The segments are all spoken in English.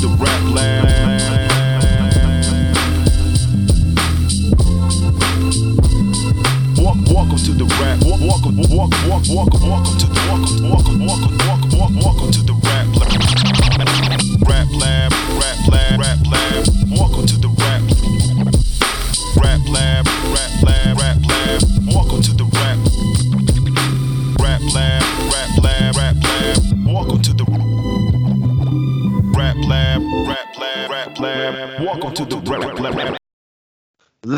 the rap lab. Walk, welcome to the rap. Walk, welcome, walk, walk, welcome, welcome to the welcome, welcome, welcome, welcome, welcome, welcome to the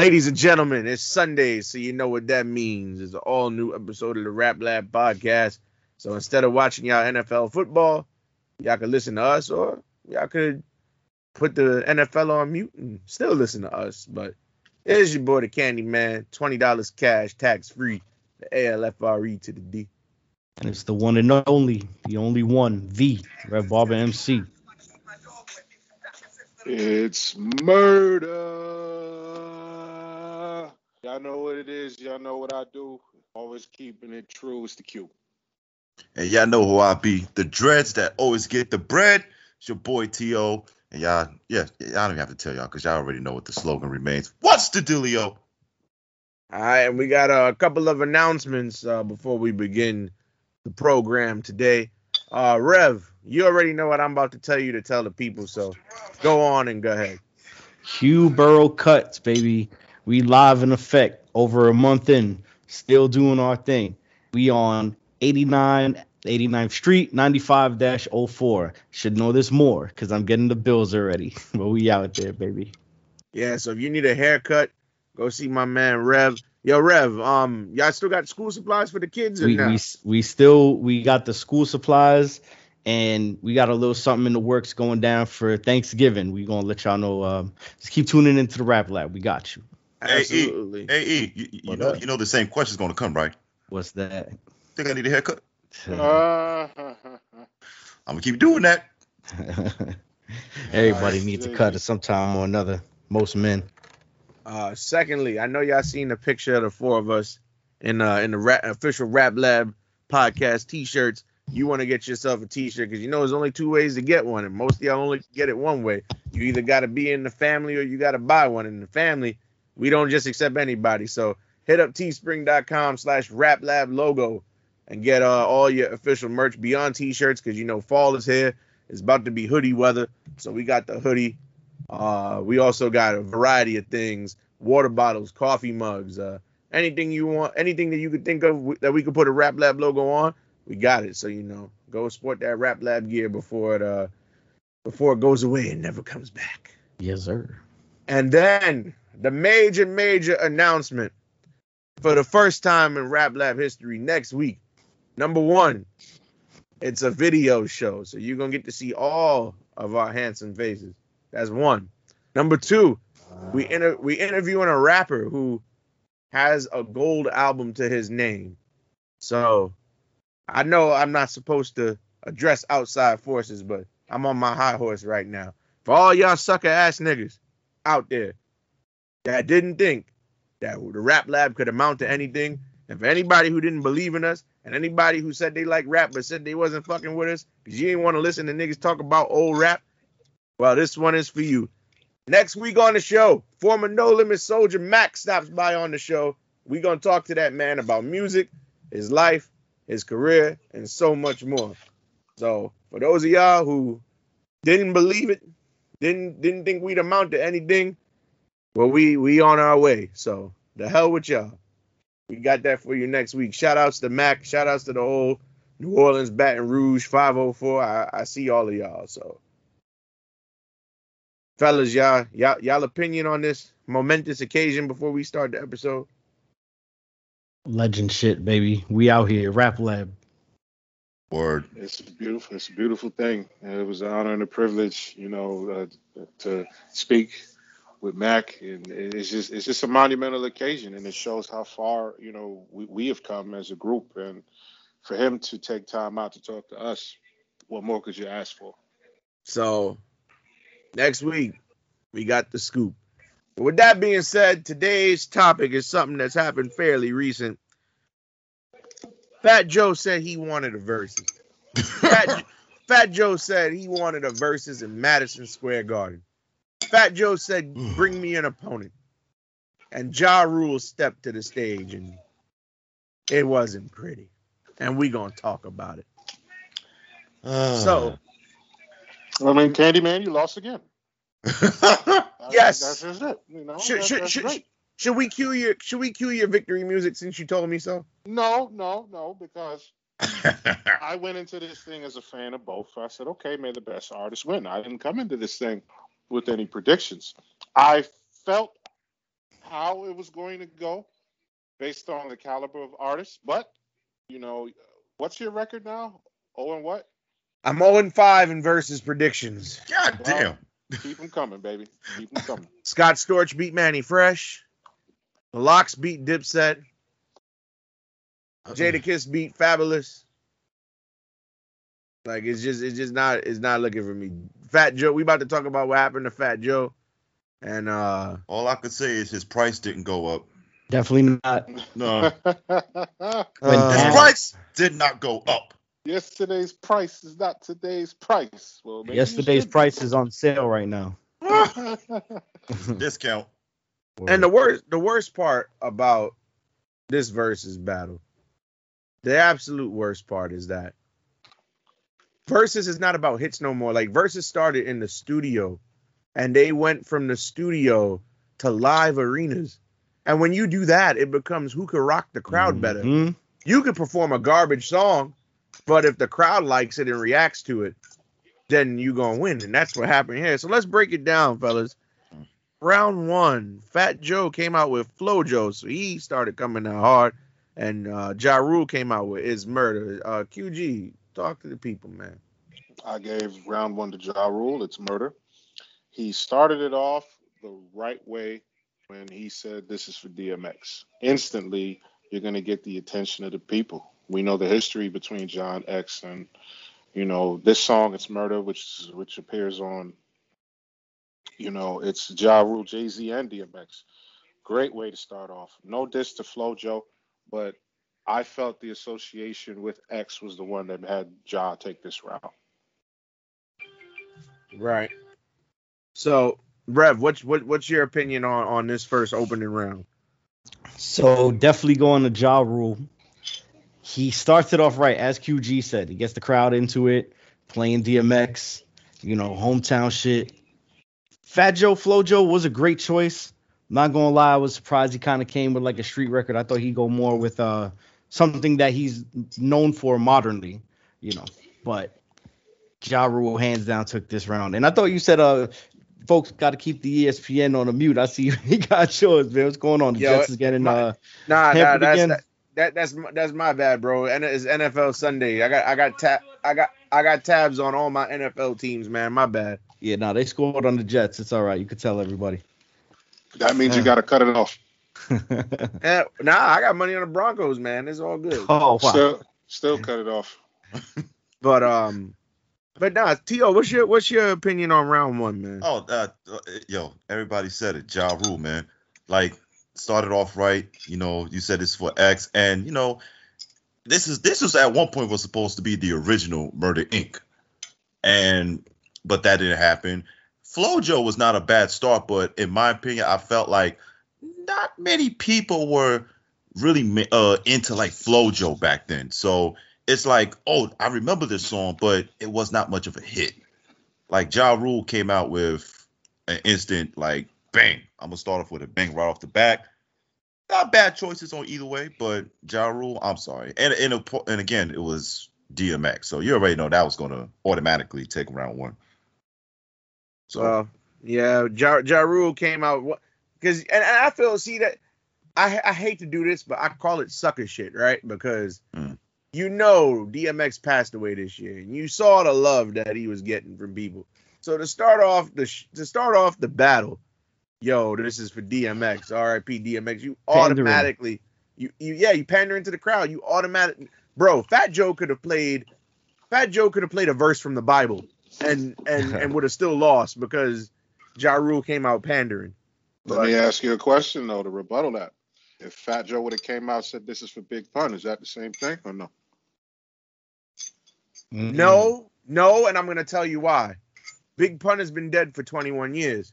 Ladies and gentlemen, it's Sunday, so you know what that means. It's an all new episode of the Rap Lab podcast. So instead of watching y'all NFL football, y'all can listen to us, or y'all could put the NFL on mute and still listen to us. But here's your boy, the Candy Man, twenty dollars cash, tax free, the ALFRE E to the D. And it's the one and only, the only one, the Red Barber MC. It's murder. Y'all know what it is. Y'all know what I do. Always keeping it true. It's the Q. And y'all know who I be. The dreads that always get the bread. It's your boy T.O. And y'all, yeah, y'all don't even have to tell y'all because y'all already know what the slogan remains. What's the dealio? All right, and we got a couple of announcements uh, before we begin the program today. Uh, Rev, you already know what I'm about to tell you to tell the people, so go on and go ahead. Hugh Burrow cuts, baby. We live in effect over a month in, still doing our thing. We on 89, 89th Street, 95-04. Should know this more because I'm getting the bills already. but we out there, baby. Yeah, so if you need a haircut, go see my man Rev. Yo, Rev, um, y'all still got school supplies for the kids or We, we we still we got the school supplies and we got a little something in the works going down for Thanksgiving. We gonna let y'all know. Um, just keep tuning into the Rap Lab. We got you. Hey. Absolutely. Hey, E, you, you know, up? you know the same question's gonna come, right? What's that? Think I need a haircut? Uh, I'm gonna keep doing that. Everybody Nice. needs a cut at some time or another. Most men. Uh, secondly, I know y'all seen the picture of the four of us in uh in the rap, official Rap Lab podcast T-shirts. You want to get yourself a T-shirt because you know there's only two ways to get one, and most of y'all only get it one way. You either got to be in the family or you got to buy one. In the family, we don't just accept anybody. So hit up teespring.com/slash Rap Lab logo and get uh, all your official merch beyond T-shirts because you know fall is here. It's about to be hoodie weather, so we got the hoodie. Uh, we also got a variety of things: water bottles, coffee mugs, uh, anything you want, anything that you could think of that we could put a Rap Lab logo on. We got it. So you know, go sport that Rap Lab gear before it uh before it goes away and never comes back. Yes, sir. And then the major, major announcement for the first time in Rap Lab history next week. Number one, it's a video show. So you're going to get to see all of our handsome faces. That's one. Number two, we inter- we interviewing a rapper who has a gold album to his name. So I know I'm not supposed to address outside forces, but I'm on my high horse right now. For all y'all sucker ass niggas out there that didn't think that the rap lab could amount to anything, and for anybody who didn't believe in us, and anybody who said they like rap but said they wasn't fucking with us because you didn't want to listen to niggas talk about old rap, well, this one is for you. Next week on the show, former No Limit Soldier Mac stops by on the show. we going to talk to that man about music, his life, his career, and so much more. So, for those of y'all who didn't believe it, didn't didn't think we'd amount to anything, well, we we on our way. So, the hell with y'all. We got that for you next week. Shout outs to Mac. Shout outs to the whole New Orleans Baton Rouge 504. I, I see all of y'all. So, fellas, y'all, y'all, y'all opinion on this momentous occasion before we start the episode? Legend shit, baby. We out here. Rap Lab. Word. It's beautiful. It's a beautiful thing. It was an honor and a privilege, you know, uh, to speak with Mac, and it's just it's just a monumental occasion, and it shows how far you know we, we have come as a group, and for him to take time out to talk to us, what more could you ask for? So, next week, we got the scoop. But with that being said, today's topic is something that's happened fairly recent. Fat Joe said he wanted a versus. Fat, Fat Joe said he wanted a versus in Madison Square Garden. Fat Joe said, "Bring me an opponent," and Ja Rule stepped to the stage, and it wasn't pretty. And we gonna talk about it. Ah. So I mean, Candyman, you lost again. Yes. that's just it. You know, should that- should should, should we cue your should we cue your victory music since you told me so? No, no, no, because I went into this thing as a fan of both. I said, okay, may the best artist win. I didn't come into this thing with any predictions. I felt how it was going to go based on the caliber of artists, but you know, what's your record now? Oh, and what? I'm 0 and 5 in versus predictions. God damn. Keep them coming, baby. Keep them coming. Scott Storch beat Mannie Fresh. The LOX beat Dipset. Uh-uh. Jadakiss beat Fabolous. Like it's just it's just not it's not looking for me. Fat Joe, we about to talk about what happened to Fat Joe. And uh All I could say is his price didn't go up. Definitely not. No, When Uh, his price did not go up. Yesterday's price is not today's price. Well, maybe Yesterday's price is on sale right now. Discount. and the worst the worst part about this versus battle, the absolute worst part is that versus is not about hits no more. Like versus started in the studio, and they went from the studio to live arenas. And when you do that, it becomes who can rock the crowd better. Mhm. You could perform a garbage song, but if the crowd likes it and reacts to it, then you gonna win. And that's what happened here. So let's break it down, fellas. Round one, Fat Joe came out with Flow Joe, so he started coming out hard, and uh, Ja Rule came out with his murder. Uh, QG, talk to the people, man. I gave round one to Ja Rule. It's murder. He started it off the right way when he said, This is for DMX. Instantly, you're going to get the attention of the people. We know the history between John X and, you know, this song, It's Murder, which which appears on, you know, it's Ja Rule, Jay Z, and DMX. Great way to start off. No diss to Flow Joe, but I felt the association with X was the one that had Ja take this route. Right. So, Rev, what's what, what's your opinion on on this first opening round? So definitely going to Ja Rule. He starts it off right, as QG said. He gets the crowd into it, playing DMX, you know, hometown shit. Fat Joe, Flow Joe was a great choice. Not gonna lie, I was surprised he kind of came with like a street record. I thought he'd go more with uh something that he's known for modernly, you know. But Ja Rule hands down took this round. And I thought you said uh folks got to keep the ESPN on the mute. I see he got yours, man. What's going on? The Yo, Jets is getting my- uh Nah, nah, that's again? that, that that's my- that's my bad, bro. And it's NFL Sunday. I got I got tab I got I got tabs on all my NFL teams, man. My bad. yeah, no, they scored on the Jets. It's all right. You could tell everybody. That means you got to cut it off. Eh, nah, I got money on the Broncos, man. It's all good. oh wow. Still, still cut it off. But um, but nah, To, what's your what's your opinion on round one, man? Oh, uh, uh, yo, everybody said it. Ja Rule, man. Like, started off right. You know, you said it's for X, and you know, this is this was at one point was supposed to be the original Murder Inc. And but that didn't happen. Flow Joe was not a bad start, but in my opinion, I felt like not many people were really uh into like Flow Joe back then. So it's like, oh, I remember this song, but it was not much of a hit. Like Ja Rule came out with an instant like bang. I'm gonna start off with a bang right off the back. Not bad choices on either way, but Ja Rule, I'm sorry. And and, a- and again, it was DMX, so you already know that was gonna automatically take round one. So Well, yeah, ja, ja Rule came out because, and, and I feel see that I I hate to do this, but I call it sucker shit, right? Because Mm. you know DMX passed away this year, and you saw the love that he was getting from people. So to start off the sh- to start off the battle, yo, this is for DMX, R.I.P. DMX. You automatically, you you yeah, you pander into the crowd. You automatically, bro. Fat Joe could have played, Fat Joe could have played a verse from the Bible, and and and would have still lost because Ja Rule came out pandering. Let me ask you a question though to rebuttal that. If Fat Joe would have came out and said this is for Big Pun, is that the same thing or no? Mm-mm. No, No, and I'm gonna tell you why. Big Pun has been dead for 21 years.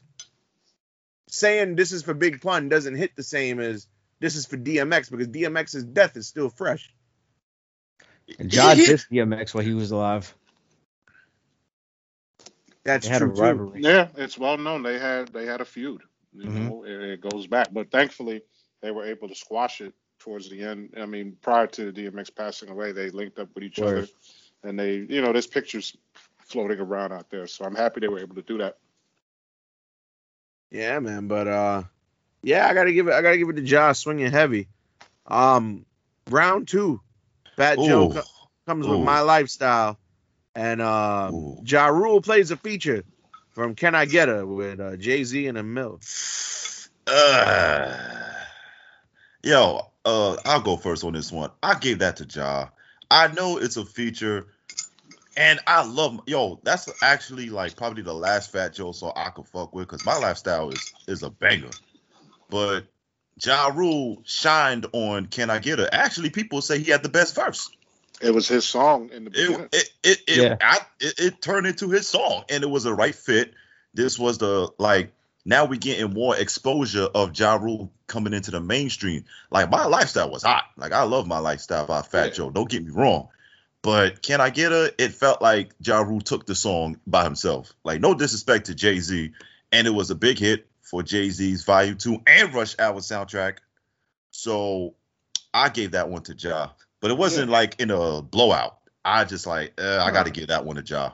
Saying this is for Big Pun doesn't hit the same as this is for DMX because DMX's death is still fresh. And John dissed DMX while he was alive. That's They had true too. rivalry. Yeah, it's well known. They had they had a feud. You Mhm. know, it, it goes back, but thankfully they were able to squash it towards the end. I mean, prior to DMX passing away, they linked up with each Word. other, and they, you know, there's pictures floating around out there. So I'm happy they were able to do that. Yeah, man, but uh, yeah, I gotta give it. I gotta give it to Josh swinging heavy. Um, round two, Fat Joe Ooh. co- comes with my lifestyle, and uh, Ooh. Ja Rule plays a feature from Can I Get A with uh, Jay Z and Amil. Uh, yo, uh, I'll go first on this one. I gave that to Ja. I know it's a feature, and I love yo. That's actually like probably the last Fat Joe song I could fuck with because my lifestyle is is a banger. But Ja Rule shined on Can I Get A. Actually, people say he had the best verse. It was his song in the beginning. It it it it, Yeah. I, it it turned into his song, and it was a right fit. This was the like now we getting more exposure of Ja Rule coming into the mainstream. Like my lifestyle was hot. Like I love my lifestyle by Fat Yeah. Joe. Don't get me wrong. But can I get a? It felt like Ja Rule took the song by himself. Like no disrespect to Jay Z, and it was a big hit for Jay Z's Volume Two and Rush Hour soundtrack. So I gave that one to Ja, but it wasn't like in a blowout. I just like uh, I got to give that one to Ja.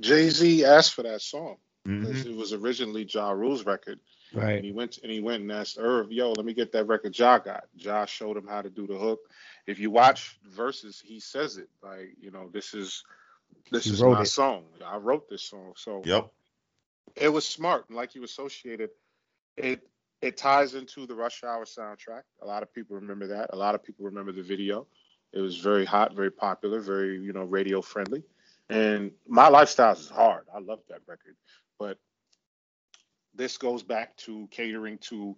Jay Z asked for that song because it was originally Ja Rule's record, Right. and he went and he went and asked Irv, "Yo, let me get that record Ja got." Ja showed him how to do the hook. If you watch verses, he says it like, you know, this is this He is wrote my it. song. I wrote this song, so Yep. it was smart. And like you associated, it it ties into the Rush Hour soundtrack. A lot of people remember that. A lot of people remember the video. It was very hot, very popular, very you know radio friendly. And my lifestyle is hard. I love that record, but this goes back to catering to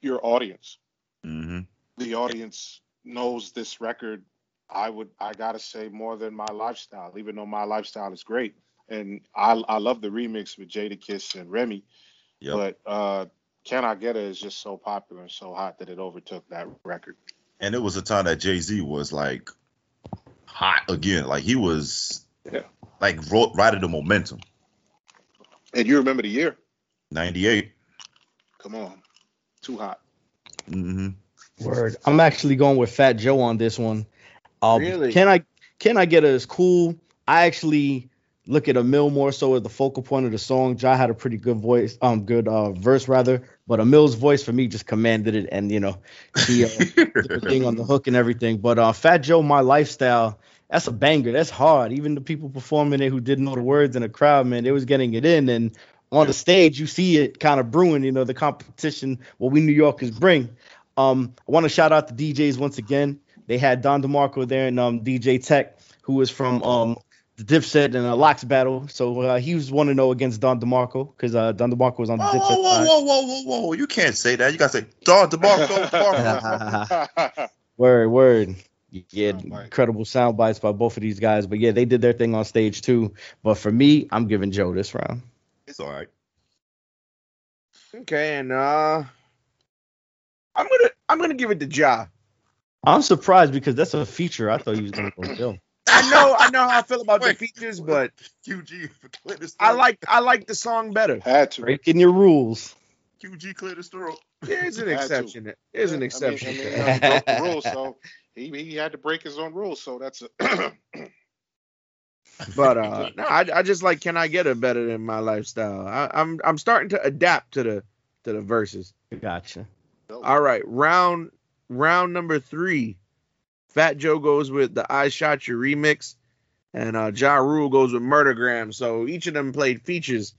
your audience. hmm The audience knows this record. I would I gotta say more than my lifestyle, even though my lifestyle is great. And I I love the remix with Jadakiss and Remy. Yep. But uh, Can I Get It is just so popular and so hot that it overtook that record. And it was a time that Jay Z was like hot again. Like he was Yeah. like ro- riding the momentum. And you remember the year? Ninety eight. Come on, too hot. Mm-hmm. Word. I'm actually going with Fat Joe on this one. Um, Really? Can I can I get it as cool? I actually look at Amil more so as the focal point of the song. Ja had a pretty good voice, um, good uh verse rather, but Amil's voice for me just commanded it, and you know, he uh, the thing on the hook and everything. But uh, Fat Joe, my lifestyle, that's a banger. That's hard. Even the people performing it who didn't know the words in the crowd, man, they was getting it in. And on the stage, you see it kind of brewing. You know, the competition what we New Yorkers bring. Um, I want to shout out the DJs once again. They had Don DeMarco there and um, DJ Tech, who was from um, the Dipset and a LOX battle. So uh, he was one to know against Don DeMarco because uh, Don DeMarco was on the Whoa, Dipset whoa, whoa, whoa, whoa, whoa, whoa! You can't say that. You gotta say Don DeMarco. Word, word. Yeah, Soundbite. incredible sound bites by both of these guys. But yeah, they did their thing on stage too. But for me, I'm giving Joe this round. it's all right. Okay, and uh, I'm gonna I'm gonna give it to Ja. I'm surprised because that's a feature. I thought he was gonna go Joe. I know I know how I feel about the features, but QG for clear this I like I like the song better. Had to. Breaking your rules. QG clear this throat. There's an exception. There's an I mean- exception. I mean, to you that. know, he broke the rules, so he, he had to break his own rules. So that's a But uh, no, I, I just like can I get it better than my lifestyle. I, I'm I'm starting to adapt to the to the verses. Gotcha. All right, round round number three. Fat Joe goes with the I Shot You remix, and uh, Ja Rule goes with Murdergram. So each of them played features.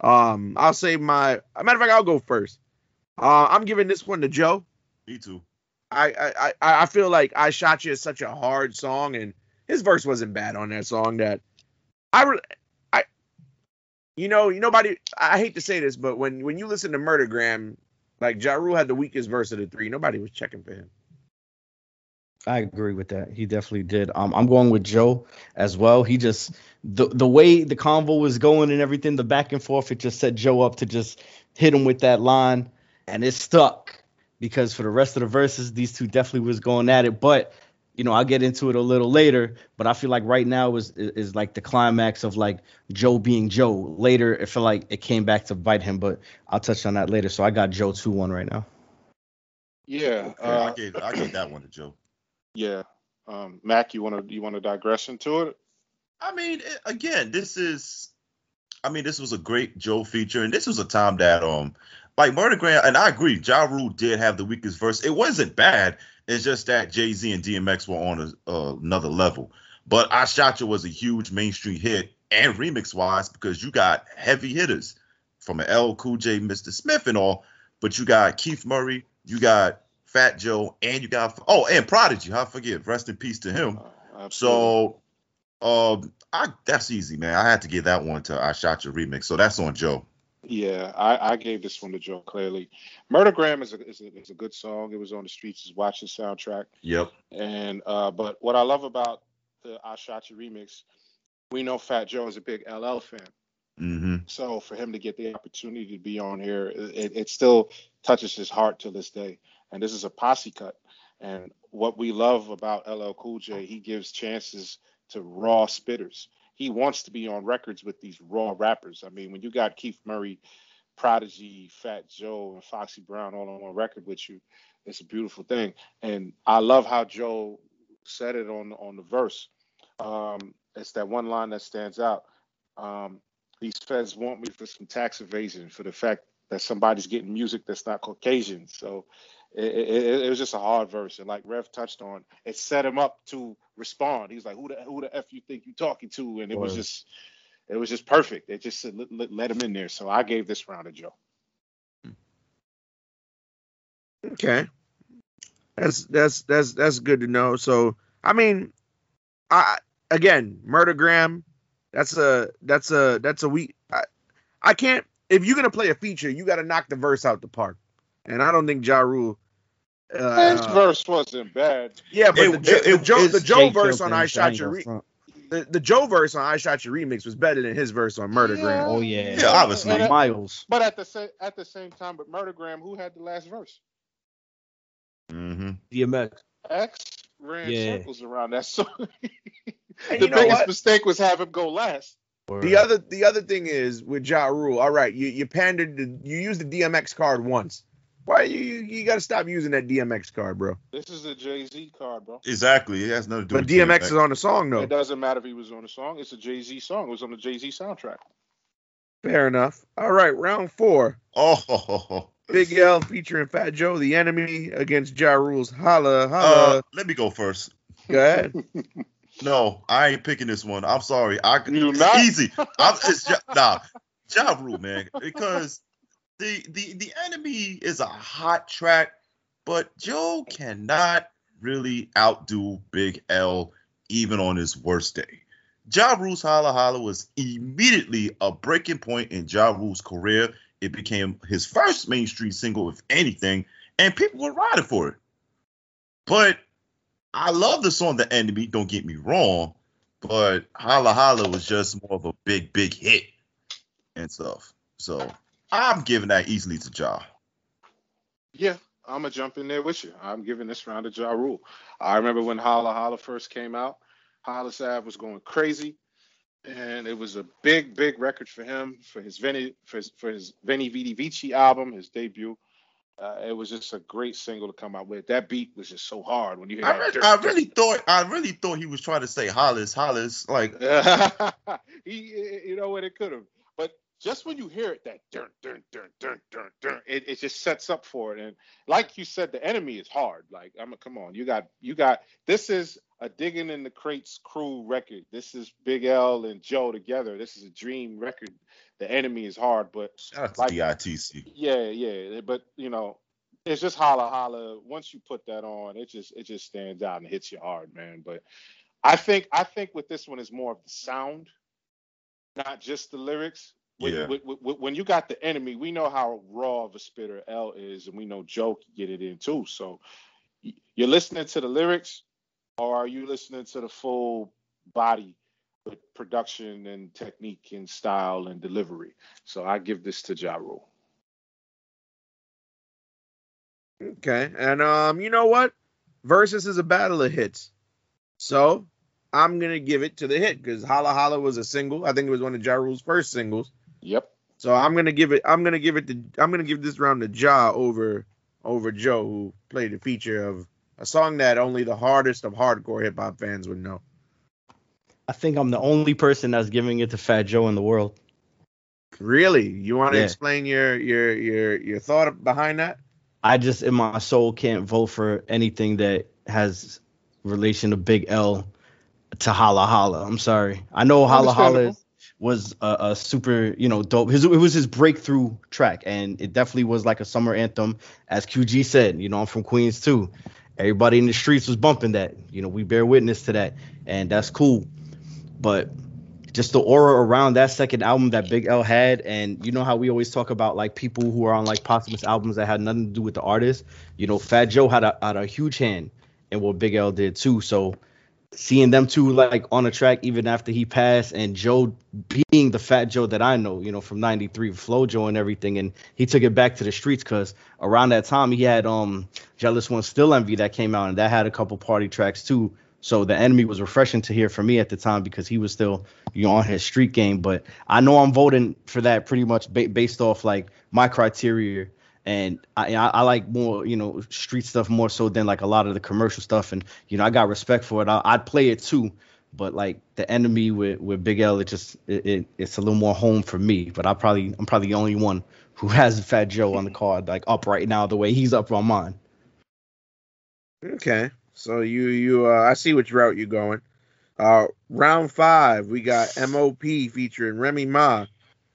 Um, I'll say my matter of fact, I'll go first. Uh, I'm giving this one to Joe. Me too. I I I I feel like I Shot You is such a hard song, and his verse wasn't bad on that song. That I re- I you know nobody. I hate to say this, but when when you listen to Murdergram, like Ja Rule had the weakest verse of the three. Nobody was checking for him. I agree with that. He definitely did. Um, I'm going with Joe as well. He just the the way the convo was going and everything, the back and forth, it just set Joe up to just hit him with that line, and it stuck because for the rest of the verses, these two definitely was going at it. But you know, I'll get into it a little later. But I feel like right now is is like the climax of like Joe being Joe. Later, it felt like it came back to bite him, but I'll touch on that later. So I got Joe two one right now. Yeah, Okay, I uh, gave I gave that one to Joe. Yeah. Um, Mac, you want to you want to digress into it? I mean, again, this is, I mean, this was a great Joe feature, and this was a time that, um, like Murder Murdergram, and I agree, Ja Rule did have the weakest verse. It wasn't bad. It's just that Jay Z and DMX were on a, uh, another level. But I Shot You was a huge mainstream hit and remix wise because you got heavy hitters from LL Cool J, Mr. Smith, and all. But you got Keith Murray, you got Fat Joe, and you got oh, and Prodigy. I forget? Rest in peace to him. Uh. So, um, I that's easy, man. I had to give that one to I Shot Your remix. So that's on Joe. Yeah, I, I gave this one to Joe clearly. Murdergram is a, is a is a good song. It was on the Streets Is Watching soundtrack. Yep. And uh, but what I love about the I Shot You remix, we know Fat Joe is a big LL fan. Mm-hmm. So for him to get the opportunity to be on here, it, it still touches his heart to this day. And this is a posse cut. And what we love about LL Cool J, he gives chances to raw spitters. He wants to be on records with these raw rappers. I mean, when you got Keith Murray, Prodigy, Fat Joe, and Foxy Brown all on one record with you, it's a beautiful thing. And I love how Joe said it on on the verse. Um, it's that one line that stands out. Um, these feds want me for some tax evasion for the fact that somebody's getting music that's not Caucasian. So it, it, it was just a hard verse. And like Rev touched on, it set him up to respond. He's like, who the, who the F you think you talking to? And it was just, it was just perfect. It just let, let, let him in there. So I gave this round to Joe. Okay. That's that's that's that's good to know. So I mean, I again, Murdergram, that's a that's a that's a we I, I can't if you're gonna play a feature, you gotta knock the verse out the park. And I don't think Ja Rule uh, His verse wasn't bad. yeah, but It- the, it- the it- Joe the Joe Jay verse on I Shot ain't Your Re- the, the Joe verse on I Shot Your Remix was better than his verse on Murdergram. Oh yeah. Yeah, obviously. And at- Miles. But at the same at the same time, but Murdergram, who had the last verse? Mm-hmm. DMX. X ran Yeah. circles around that song. The you biggest mistake was have him go last. The other the other thing is with Ja Rule. All right, you you pandered to, you used the DMX card once. Why you you, you got to stop using that DMX card, bro? This is a Jay Z card, bro. Exactly. It has nothing to do with But with DMX is on the song though. It doesn't matter if he was on the song. It's a Jay Z song. It was on the Jay Z soundtrack. Fair enough. All right, round four. Oh, Big L featuring Fat Joe, the enemy against Ja Rule's Holla uh, Holla. let me go first. Go ahead. No, I ain't picking this one. I'm sorry. I You it's not? easy. I'm, it's ja, nah, Ja Rule, man, because the the the enemy is a hot track, but Joe cannot really outdo Big L even on his worst day. Ja Rule's Holla Holla was immediately a breaking point in Ja Rule's career. It became his first mainstream single, if anything, and people were riding for it. But I love the song The Enemy, don't get me wrong, but Holla Holla was just more of a big, big hit and stuff. So I'm giving that easily to Ja. Yeah, I'm gonna jump in there with you. I'm giving this round to Ja Rule. I remember when Holla Holla first came out. Holla Sav was going crazy, and it was a big, big record for him for his Veni for his, for his Venni Vetti Vecci album, his debut. Uh, it was just a great single to come out with. That beat was just so hard when you hear I, I really thought I really thought he was trying to say Hollis, Hollis. Like he, you know what it could have, just when you hear it, that dun dun dun dun dun dun, it, it just sets up for it. And like you said, the enemy is hard. Like I'm, a, come on, you got, you got. This is a digging in the crates crew record. This is Big L and Joe together. This is a dream record. The enemy is hard, but shout out to Like- DITC. yeah, yeah, but you know, it's just holla holla. Once you put that on, it just it just stands out and hits you hard, man. But I think I think with this one is more of the sound, not just the lyrics. When, Yeah. when, when- you got the enemy, we know how raw of a spitter L is, and we know Joe can get it in too. So you're listening to the lyrics, or are you listening to the full body with production and technique and style and delivery? So I give this to Ja Rule. Okay, and um, you know what? Versus is a battle of hits, so I'm gonna give it to the hit because Holla Holla was a single. I think it was one of Ja Rule's first singles. Yep. So I'm gonna give it. I'm gonna give it to. I'm gonna give this round to Ja over over Joe, who played a feature of a song that only the hardest of hardcore hip hop fans would know. I think I'm the only person that's giving it to Fat Joe in the world. Really, you want to Yeah. explain your your your your thought behind that? I just in my soul can't vote for anything that has relation to Big L to Holla Holla. I'm sorry. I know Holla Holla Understandable. Was a, a super, you know, dope. His, it was his breakthrough track, and it definitely was like a summer anthem, as QG said. You know, I'm from Queens too. Everybody in the streets was bumping that. You know, we bear witness to that, and that's cool. But just the aura around that second album that Big L had, and you know how we always talk about like people who are on like posthumous albums that had nothing to do with the artist. You know, Fat Joe had a had a huge hand in what Big L did too. So seeing them two like on a track even after he passed, and Joe being the Fat Joe that I know, you know, from '93, Flow Joe and everything, and he took it back to the streets because around that time he had um Jealous One Still Envy that came out, and that had a couple party tracks too. So the enemy was refreshing to hear for me at the time because he was still you know on his street game. But I know I'm voting for that pretty much ba- based off like my criteria, and I, I like more you know street stuff more so than like a lot of the commercial stuff. And you know I got respect for it. I, I'd play it too, but like the enemy with with Big L, it just it, it it's a little more home for me. But I probably I'm probably the only one who has Fat Joe on the card like up right now the way he's up on mine. Okay, so you you uh, I see which route you're going. Uh, round five, we got MOP featuring Remy Ma,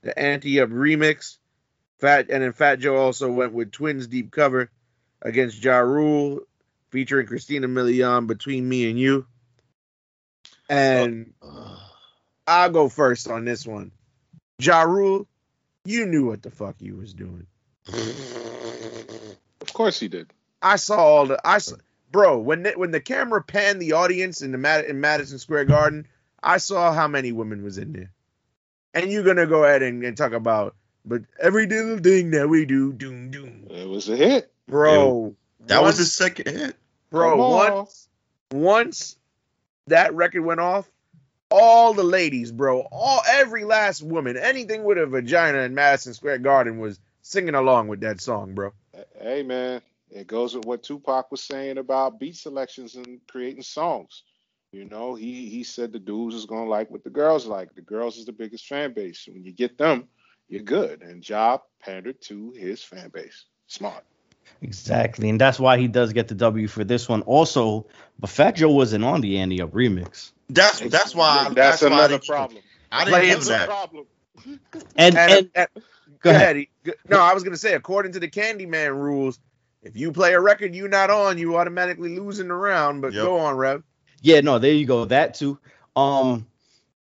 the Ante Up remix. Fat and then Fat Joe also went with Twins Deep Cover against Ja Rule, featuring Christina Milian Between Me and You. And uh, uh. I'll go first on this one. Ja Rule, you knew what the fuck you was doing. Of course he did. I saw all the I saw, bro when the, when the camera panned the audience in the Mad, in Madison Square Garden, I saw how many women was in there. And you're gonna go ahead and, and talk about, but every little thing that we do, doom doom, It was a hit. bro. That was once- his second hit. bro. On. Once once that record went off, all the ladies, bro, all every last woman, anything with a vagina in Madison Square Garden was singing along with that song, bro. Hey man, it goes with what Tupac was saying about beat selections and creating songs. You know, he he said the dudes is gonna like what the girls like. The girls is the biggest fan base. When you get them, you're good. And Job pandered to his fan base. Smart. Exactly, and that's why he does get the W for this one. Also, but Fat Joe wasn't on the Andy Up remix, That's that's why. That's, why I another didn't- problem. I didn't Playing give a that. problem. and And, and and- go Go ahead. ahead. No, I was gonna say, according to the Candyman rules, if you play a record you're not on, you automatically lose in the round. But Yep. go on, Rev. Yeah, no, there you go. That too. Um,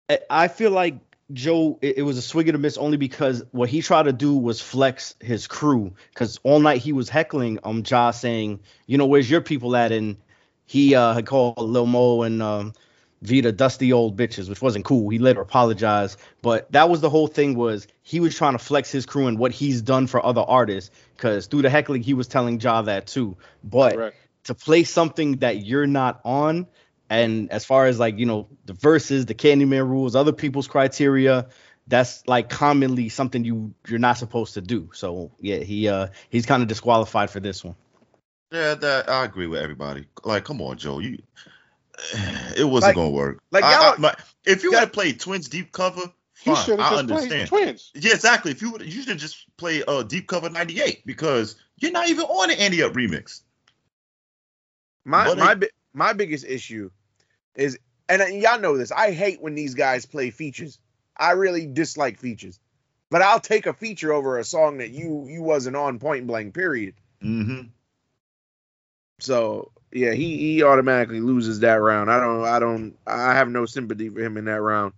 I- I feel like Joe, it, it was a swing and a miss only because what he tried to do was flex his crew. Because all night he was heckling um Ja saying, you know, where's your people at? And he uh had called Lil Mo and um Vita dusty old bitches, which wasn't cool. He later apologized, but that was the whole thing. Was he was trying to flex his crew and what he's done for other artists? Because through the heckling, he was telling Ja that too. But Correct. to play something that you're not on and as far as like you know the verses the candyman rules other people's criteria that's like commonly something you you're not supposed to do so yeah he uh he's kind of disqualified for this one Yeah, that I agree with everybody. Like, come on, Joe. You, it wasn't Like- gonna work. like I- I- my- if you y'all- would have played Twins deep cover, He fine, should I just understand. twins. Yeah, exactly. If you would, you should just play uh deep cover '98 because you're not even on the Andy Up remix. My But my it- bi- my biggest issue is, and y'all know this. I hate when these guys play features. I really dislike features, but I'll take a feature over a song that you you wasn't on point blank. Period. Mm-hmm. So yeah, he he automatically loses that round. I don't I don't I have no sympathy for him in that round.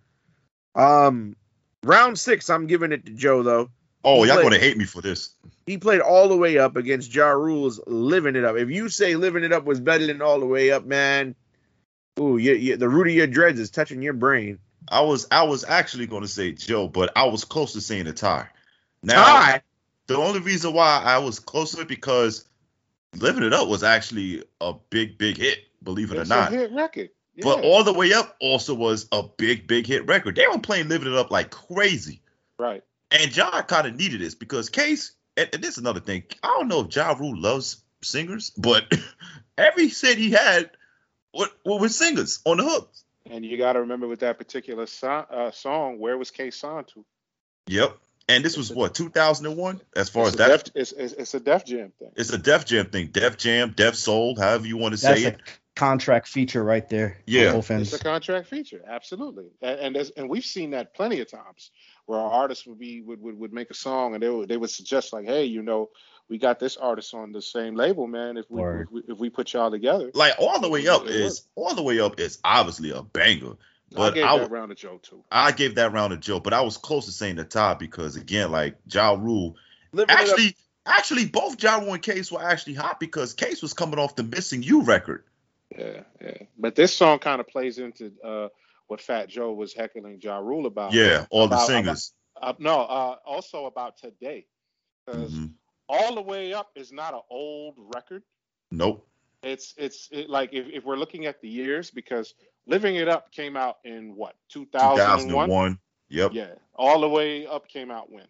Um, round six, I'm giving it to Joe though. Oh, He y'all played- gonna hate me for this. He played all the way up against Ja Rule's "Living It Up." If you say "Living It Up" was better than "All the Way Up," man, Ooh, you, you, the root of your dreads is touching your brain. I was I was actually going to say Joe, but I was close to saying a tie. Now, Tie. the only reason why I was close to it because Living It Up was actually a big, big hit, believe it It's or not. a hit record. But All the Way Up also was a big, big hit record. They were playing Living It Up like crazy. right. And John kind of needed this because Case, and, and this is another thing. I don't know if Ja Rule loves singers, but every set he had were, were with singers on the hooks. And you got to remember with that particular so- uh, song, where was Case signed to? Yep. And this was what 2001, as far it's as that. Def, it's, it's, it's a Def Jam thing. It's a Def Jam thing. Def Jam, Def Soul, however you want to That's say a it. contract feature right there. Yeah. on both ends. It's a contract feature, absolutely, and and, and we've seen that plenty of times where our artists would be would, would, would make a song and they would they would suggest like, hey, you know, we got this artist on the same label, man. If we if we, if we put y'all together, Like all the way up It is all the way up is obviously a banger. But I But gave I that round to Joe too. I gave that round a Joe, but I was close to saying the tie because again, like Ja Rule, Living actually, actually both Ja Rule and Case were actually hot because Case was coming off the Missing You record. Yeah, yeah. But this song kind of plays into uh, what Fat Joe was heckling Ja Rule about. Yeah, all the About- singers. Uh, no, uh, also about today, because Mhm. all the way up is not an old record. Nope. It's it's it, like if, if we're looking at the years because Living It Up came out in what 2001. 2001. Yep. Yeah, all the way up came out when.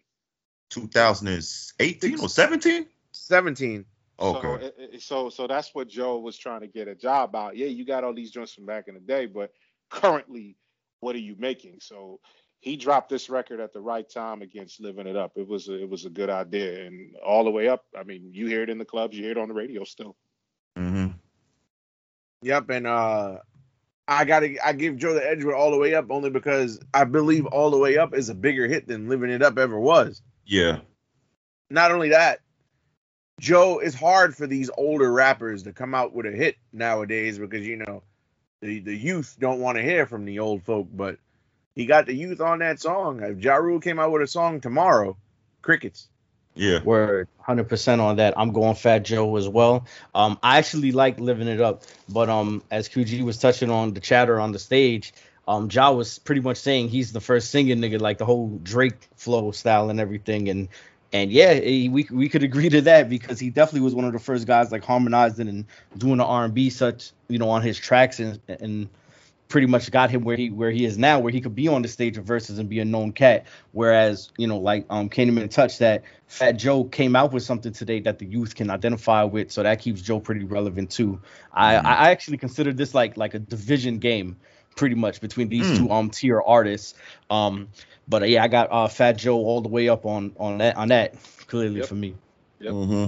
2018 or 17? 17. Okay. So, it- it- so so that's what Joe was trying to get a job out. Yeah, you got all these joints from back in the day, but currently, what are you making? So he dropped this record at the right time against Living It Up. It was a, it was a good idea, and all the way up. I mean, you hear it in the clubs, you hear it on the radio still. Mm-hmm. Yep, and uh I gotta I give Joe the edge with all the way up only because I believe all the way up is a bigger hit than living it up ever was. Yeah. Not only that, Joe it's hard for these older rappers to come out with a hit nowadays because you know the the youth don't want to hear from the old folk, but he got the youth on that song. If Ja Rule came out with a song tomorrow, crickets. Yeah. Word, hundred percent on that. I'm going Fat Joe as well. Um, I actually like living it up, but um, as QG was touching on the chatter on the stage, um, Ja was pretty much saying he's the first singing nigga, like the whole Drake flow style and everything, and and yeah, we we could agree to that because he definitely was one of the first guys like harmonizing and doing the R&B such, you know, on his tracks and and pretty much got him where he where he is now, where he could be on the stage of verses and be a known cat. Whereas, you know, like um Candyman touch that Fat Joe came out with something today that the youth can identify with, so that keeps Joe pretty relevant too. I Mhm. I actually consider this like like a division game, pretty much between these Mm. two um tier artists. Um, but uh, yeah, I got uh Fat Joe all the way up on on that on that clearly Yep. for me. Yep. hmm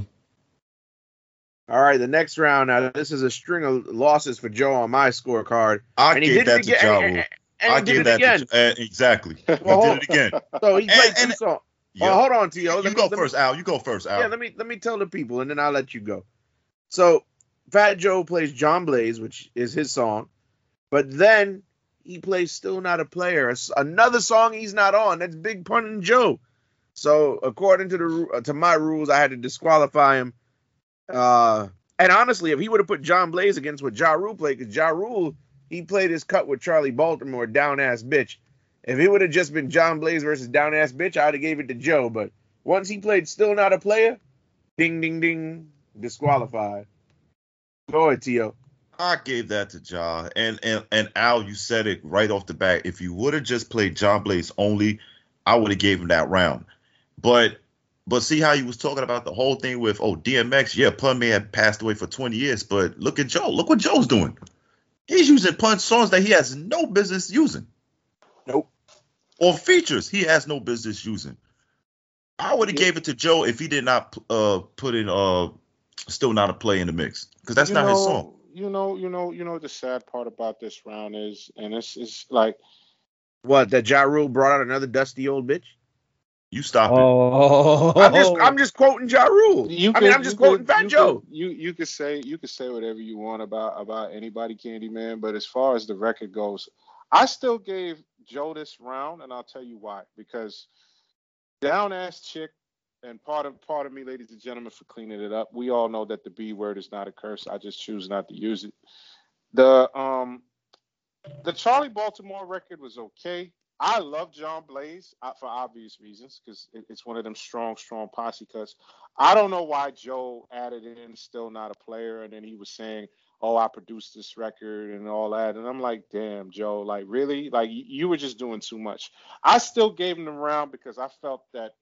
All right, the next round now. This is a string of losses for Joe on my scorecard, I and he gave did that it to again. Ja and- Rule. and- and I he did gave it that again. to uh, exactly. Well, I did it again. So he played and- two songs. Yeah. Oh, hold on, Tio. Let you me- go let me- first, Al. You go first, Al. Yeah, let me let me tell the people, and then I'll let you go. So, Fat Joe plays John Blaze, which is his song, but then he plays "Still Not a Player," another song he's not on. That's Big Pun and Joe. So, according to the uh, to my rules, I had to disqualify him. Uh, and honestly, if he would have put John Blaze against what Ja Rule played, because Ja Rule he played his cut with Charli Baltimore, down ass bitch. If it would have just been John Blaze versus down ass bitch, I'd have gave it to Joe. But once he played "Still Not a Player," Ding ding ding. Disqualified. Go ahead, Tio. I gave that to Ja. And and and Al, you said it right off the bat. If you would have just played John Blaze only, I would have gave him that round. But but see how he was talking about the whole thing with oh DMX, yeah, Pun may have passed away for 20 years, but look at Joe. Look what Joe's doing. He's using Pun songs that he has no business using. Nope. Or features he has no business using. I would have Yeah. gave it to Joe if he did not uh put in uh still not a play in the mix because that's You not his song. You know, you know, you know. The sad part about this round is, and it's, it's like What? That Ja Rule brought out another dusty old bitch? You stop it. Oh, I'm just I'm just quoting Ja Rule. You I mean, I'm just you quoting could- Fat you Joe. could- you you could say you could say whatever you want about about anybody, Candyman. But as far as the record goes, I still gave Joe this round, and I'll tell you why. Because down ass chick, and part of part of me, ladies and gentlemen, for cleaning it up. We all know that the B word is not a curse. I just choose not to use it. The um the Charli Baltimore record was okay. I love John Blaze uh, for obvious reasons because it's one of them strong, strong posse cuts. I don't know why Joe added in still not a player, and then he was saying, "Oh, I produced this record and all that," and I'm like, "Damn, Joe, like really? Like you were just doing too much." I still gave him the round because I felt that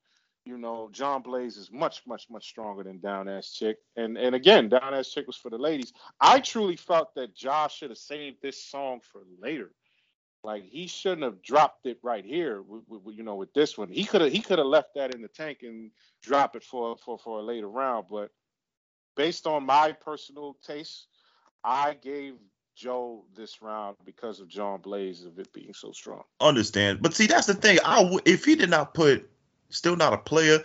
you know, John Blaze is much, much, much stronger than Down Ass Chick. And and again, Down Ass Chick was for the ladies. I truly felt that Josh should have saved this song for later. Like he shouldn't have dropped it right here. w- w- you know, with this one, he could have he could have left that in the tank and drop it for for for a later round. But based on my personal taste, I gave Joe this round because of John Blaze of it being so strong. understand. But see, that's the thing. I w- if he did not put still not a player,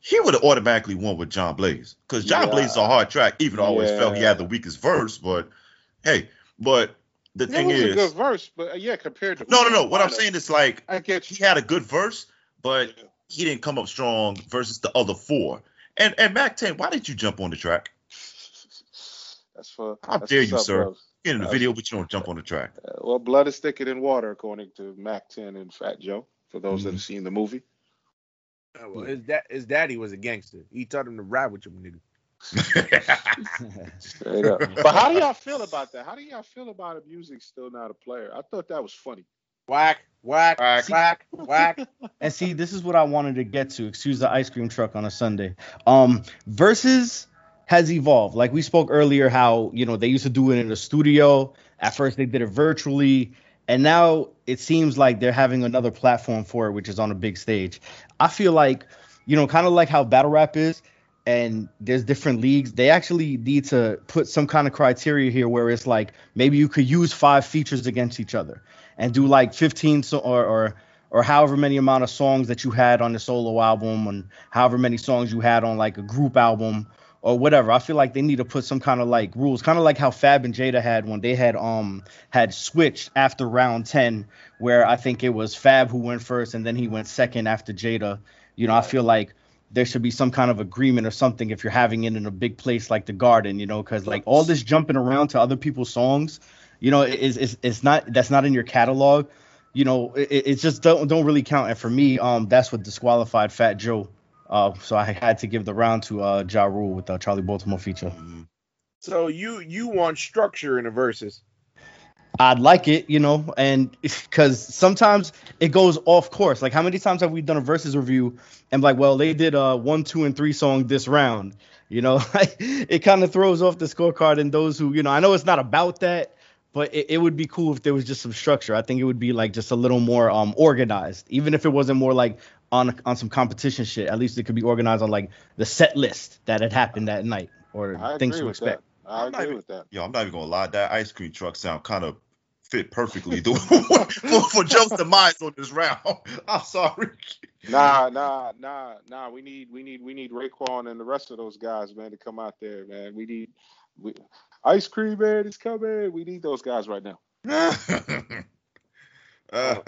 he would have automatically won with John Blaze because John Yeah. Blaze is a hard track. Even though I always felt he had the weakest verse, but hey, but the thing was a is, good verse, but uh, yeah, compared to no, no, no. What I'm saying is like I get you. he had a good verse, but he didn't come up strong versus the other four. And and Mack 10, why did you jump on the track? That's for. How that's dare you, sir. Get in the Uh, video, but you don't jump on the track. Uh, well, blood is thicker than water, according to Mack 10 and Fat Joe. For those Mm-hmm. that have seen the movie. Oh, well, his, da- his daddy was a gangster. He taught him to ride with him, nigga. Up. but how do y'all feel about that? How do y'all feel about a music still not a player? I thought that was funny. Whack, whack, Whack. whack, whack. And see, this is what I wanted to get to. Excuse the ice cream truck on a Sunday. Um, versus has evolved. Like we spoke earlier, how you know they used to do it in the studio. At first, they did it virtually, and now it seems like they're having another platform for it, which is on a big stage. I feel like, you know, kind of like how battle rap is, and there's different leagues. They actually need to put some kind of criteria here where it's like maybe you could use five features against each other and do like 15 so or or or however many amount of songs that you had on the solo album and however many songs you had on like a group album or whatever. I feel like they need to put some kind of like rules, kind of like how Fab and Jada had when they had um had switched after round 10 where I think it was Fab who went first and then he went second after Jada. You know, I feel like there should be some kind of agreement or something if you're having it in a big place like the garden, you know, because like all this jumping around to other people's songs, you know, is is it's not that's not in your catalog. You know, it, it just don't don't really count. And for me, um, that's what disqualified Fat Joe. Uh, so I had to give the round to uh Ja Rule with the Charli Baltimore feature. Mhm. So you you want structure in the verses? I'd like it, you know, and because sometimes it goes off course. Like, how many times have we done a versus review and like, well, they did a one, two, and three song this round, you know, it kind of throws off the scorecard. And those who, you know, I know it's not about that, but it, it would be cool if there was just some structure. I think it would be like just a little more um organized, even if it wasn't more like on on some competition shit. At least it could be organized on like the set list that had happened that night or I things to expect. that. I I'm not agree even- with that. Yo, I'm not even gonna lie. That ice cream truck sound kind of fit perfectly for, for Joe's demise on this round. I'm sorry. Nah, nah, nah, nah. We need, we need, we need Raekwon and the rest of those guys, man, to come out there, man. We need, we, ice cream man is coming. We need those guys right now. uh,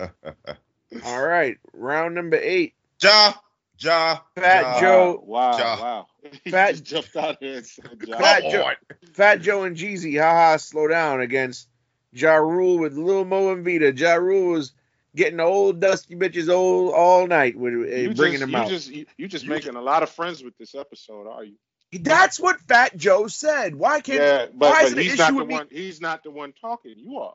All right, round number eight. Ja, ja, Fat ja. Joe- Wow, Ja. wow. He Fat- jumped out there and said, Ja. Fat Come Joe- on. Fat Joe and Jeezy, haha, slow down against Ja Rule with Lil Mo and Vita. Ja Rule was getting the old dusty bitches old all night with uh, You bringing just, them you out. just, you, you just You making a lot of friends with this episode, are you? That's what Fat Joe said. Why can't? yeah, why but, is but it an he's not issue the with me? one. He's not the one talking. You are.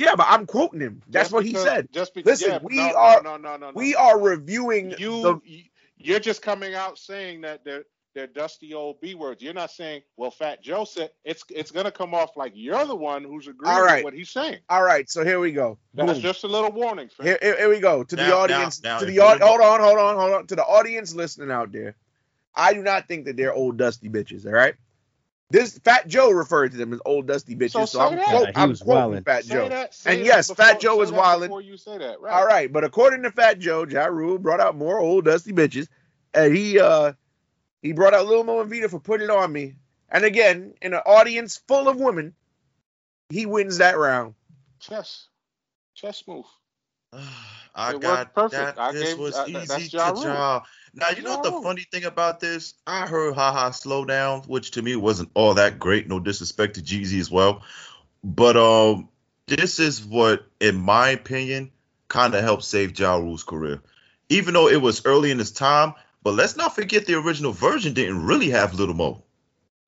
Yeah, but I'm quoting him. That's Just what he said. Just because. Listen, yeah, we no, are- No, no, no, no. We are reviewing you, the. you you're just coming out saying that they're they're dusty old b words. You're not saying, well, Fat Joe said it's it's gonna come off like you're the one who's agreeing All right. with what he's saying. All right, so here we go. That's Boom. just a little warning. Fam. Here, here, here we go to the audience. now- now, to the you hold on, hold on, hold on. To the audience listening out there, I do not think that they're old dusty bitches. All right. This Fat Joe referred to them as old dusty bitches, So so, I'm, that. quote, Yeah, I'm was quoting wildin'. Fat Say Joe. that, And yes, before- Fat Joe say was that wildin'. Before you say that, right? All right, but according to Fat Joe, Ja Rule brought out more old dusty bitches, and he uh he brought out Lil Mo and Vita for putting it on me. And again, in an audience full of women, he wins that round. Chess, chess move. I It got worked perfect. that. I this gave- was uh, that- easy that's to Rule. draw. Now you That's know what the funny thing about this? I heard haha slow down, which to me wasn't all that great. No disrespect to Jeezy as well, but um, this is what, in my opinion, kind of helped save Ja Rule's career. Even though it was early in his time, but let's not forget the original version didn't really have Little Mo.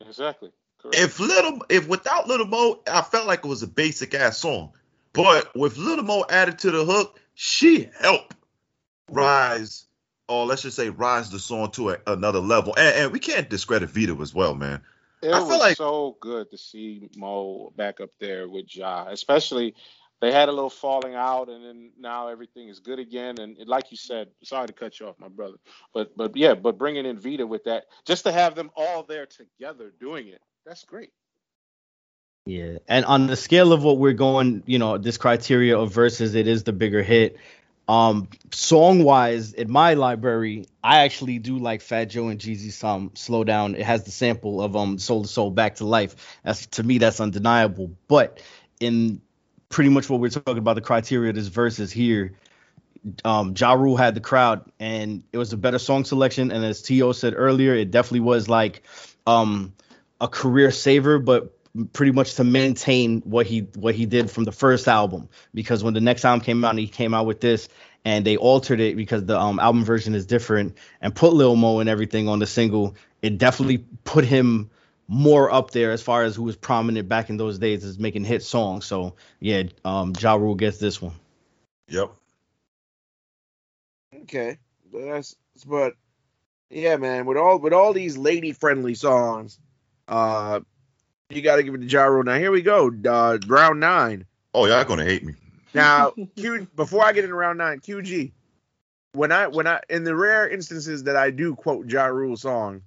Exactly. Correct. If Little, if without Little Mo, I felt like it was a basic ass song. But with Little Mo added to the hook, she helped rise, or let's just say rise the song to a, another level. And, and we can't discredit Vita as well, man. It I feel was like- so good to see Mo back up there with Ja, especially they had a little falling out, and then now everything is good again. And it- like you said, sorry to cut you off, my brother, but but yeah, but bringing in Vita with that, just to have them all there together doing it, that's great. Yeah, and on the scale of what we're going, you know, this criteria of verses, it is the bigger hit. Um, song wise, in my library, I actually do like Fat Joe and Jeezy's um "Slow Down." It has the sample of um "Soul II Soul Back to Life." That's to me, that's undeniable. But in pretty much what we're talking about, the criteria of this verses here, um, Ja Rule had the crowd, and it was a better song selection. And as T.O. said earlier, it definitely was like um a career saver, but pretty much to maintain what he what he did from the first album. Because when the next album came out, and he came out with this, and they altered it because the um, album version is different, and put Lil Mo and everything on the single. It definitely put him more up there as far as who was prominent back in those days as making hit songs. So yeah, um, Ja Rule gets this one. Yep. Okay, but that's but yeah, man. With all with all these lady friendly songs, uh, you got to give it to Ja Rule. Now here we go, uh, round nine. Oh, y'all gonna hate me. Now, Q, before I get into round nine, QG, when I when I in the rare instances that I do quote Ja Rule song,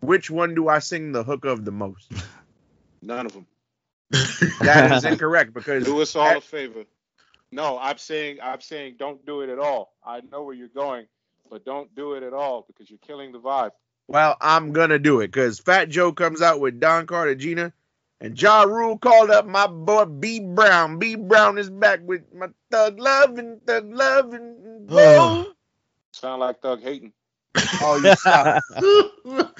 which one do I sing the hook of the most? None of them. That is incorrect because Do us all a favor. No, I'm saying I'm saying don't do it at all. I know where you're going, but don't do it at all because you're killing the vibe. well, I'm gonna do it because Fat Joe comes out with Don Cartagena, and Ja Rule called up my boy B Brown. B Brown is back with my thug love and thug love and boom. Sound like Thug hating. oh, you stop.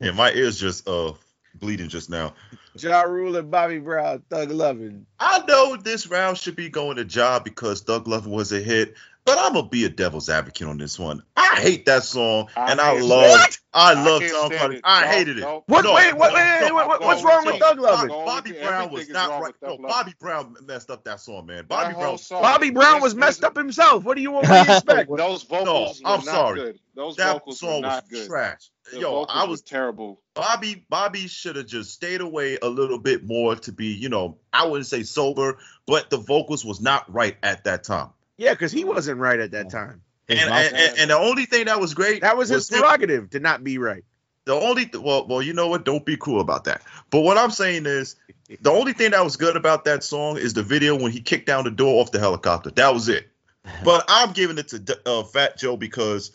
yeah, my ears just uh bleeding just now. Ja Rule and Bobby Brown, thug loving. I know this round should be going to Job because Thug Love was a hit, but I'm gonna be a devil's advocate on this one. I hate that song, I and I can't love, stand I I love can't John Carter. I No, hated it. no. What? No, wait, what, no, wait, wait, no, what- what's wrong with with you. Thug Loving? Bobby Brown was not right. No, Bobby Brown messed up that song, man. Bobby whole Brown. song- Bobby Brown was messed up himself. What do you want? What do you expect? Those vocals No, I'm were not sorry. good. Those That vocals were song was good. trash. The Yo, I was terrible. Bobby. Bobby should have just stayed away a little bit more to be, you know, I wouldn't say sober, but the vocals was not right at that time. Yeah, because he wasn't right at that time. And, and, and, and the only thing that was great That was his him- prerogative to not be right. the only well well you know what? Don't be cool about that. But what i'm saying is the only thing that was good about that song is the video when he kicked down the door off the helicopter. That was it. But i'm giving it to uh, fat joe because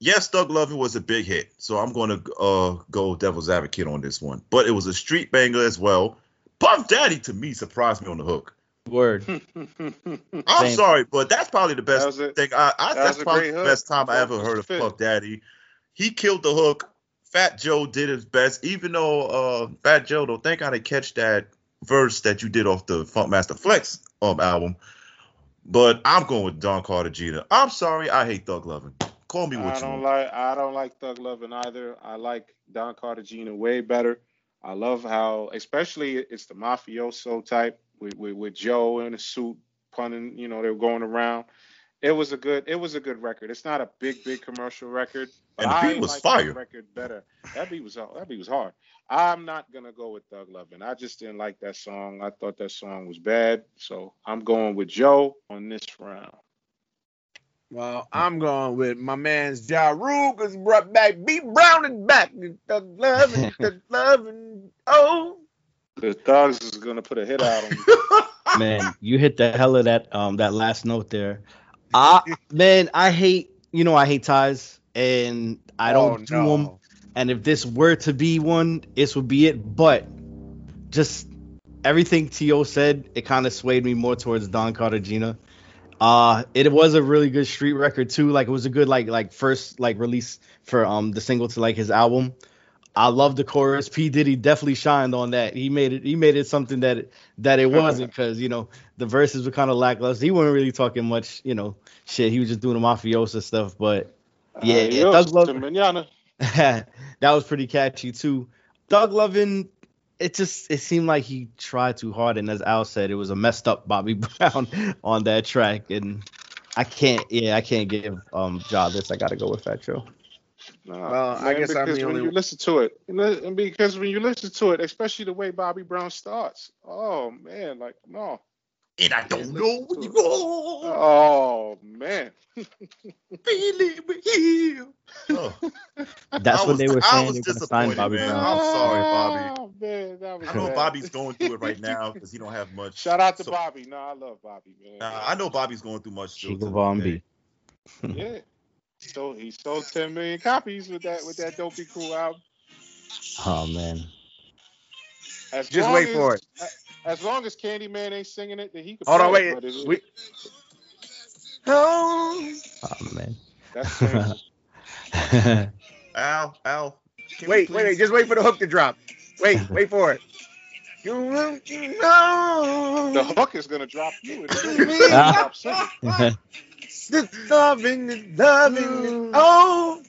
yes doug lovin was a big hit. So i'm going to uh, go devil's advocate on this one. But it was a street banger as well. Puff daddy to me surprised me on the hook Word. i'm Same. sorry but that's probably the best That was thing I, I That that's probably the best time I ever heard of fit. Puff Daddy. He killed the hook. Fat Joe did his best, even though uh Fat Joe don't think I didn't catch that verse that you did off the Funkmaster Flex um album. But I'm going with Don Cartagena. I'm sorry, I hate Thug Lovin'. Call me what I you don't want. like I don't like Thug Lovin' either. I like Don Cartagena way better. I love how, especially it's the mafioso type with, with, with Joe in a suit punning. You know, they were going around. It was a good. It was a good record. It's not a big, big commercial record, but And the I was like fire. that record better. That beat was that beat was hard. I'm not gonna go with Thug Lovin'. I just didn't like that song. I thought that song was bad. So I'm going with Joe on this round. Well, I'm going with my man's Ja Rule because brought back B Brown and back. Thug love and thug love and oh. The Thugs is gonna put a hit out on you. man, you hit the hell of that um that last note there. I man, I hate you know I hate ties and I don't Oh, do no. them. And if this were to be one, this would be it. But just everything To said, it kind of swayed me more towards Don Cartagena. Uh, it was a really good street record too. Like it was a good like like first like release for um the single to like his album. I love the chorus. P Diddy definitely shined on that. He made it. He made it something that that it wasn't because you know the verses were kind of lackluster. He wasn't really talking much, you know, shit. He was just doing the mafiosa stuff. But yeah, yeah Adios Thug Love. that was pretty catchy too. Doug Lovin, it just it seemed like he tried too hard, and as Al said, it was a messed up Bobby Brown on that track, and I can't, yeah, I can't give um Ja this. I gotta go with Fat Joe. Nah, Well, I guess I'm because the when only- you listen to it, and because when you listen to it, especially the way Bobby Brown starts, oh man, like no, And I don't know where you go. oh man, Feeling here. Oh, That's I when they were saying. I was they were gonna sign disappointed, Bobby man. Brown. I'm sorry, Bobby. Oh, man, that was I know bad. Bobby's going through it right now because he don't have much. Shout out to so- Bobby. No, I love Bobby, man. Nah, I know Bobby's going through much. still to Chico this Von day. B. yeah. So he sold 10 million copies with that with that Don't Be Cruel album. Oh man. As Just wait as, for it. As long as Candyman ain't singing it, then he can. Hold on, wait. it- We, oh, Oh man. That's painful. Al, Al. can wait, wait, wait, just wait for the hook to drop. Wait, wait for it. You will know the hook is gonna drop you. It's gonna stop singing. the loving, the loving. Oh,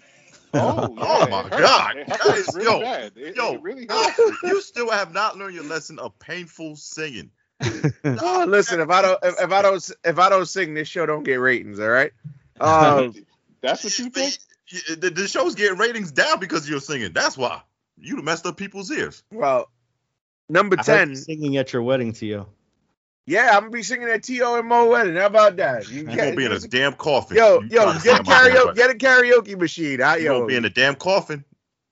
Oh, Oh yeah, my. God. It That is- really yo, bad. It, yo, it really Al, you still have not learned your lesson of painful singing. Oh, listen, if I don't, if, if I don't, if I don't sing, this show don't get ratings. All right. Um, That's what you think? The, the show's getting ratings down because you're singing. That's why. You messed up people's ears. well, number I ten. singing at your wedding, Tio. Yeah, I'm gonna be singing at To and Mo wedding. How about that? You You're gonna be in a damn coffin. yo, You yo, get a sing my damn karaoke, get a karaoke machine. I, You're yo, gonna be in a damn coffin.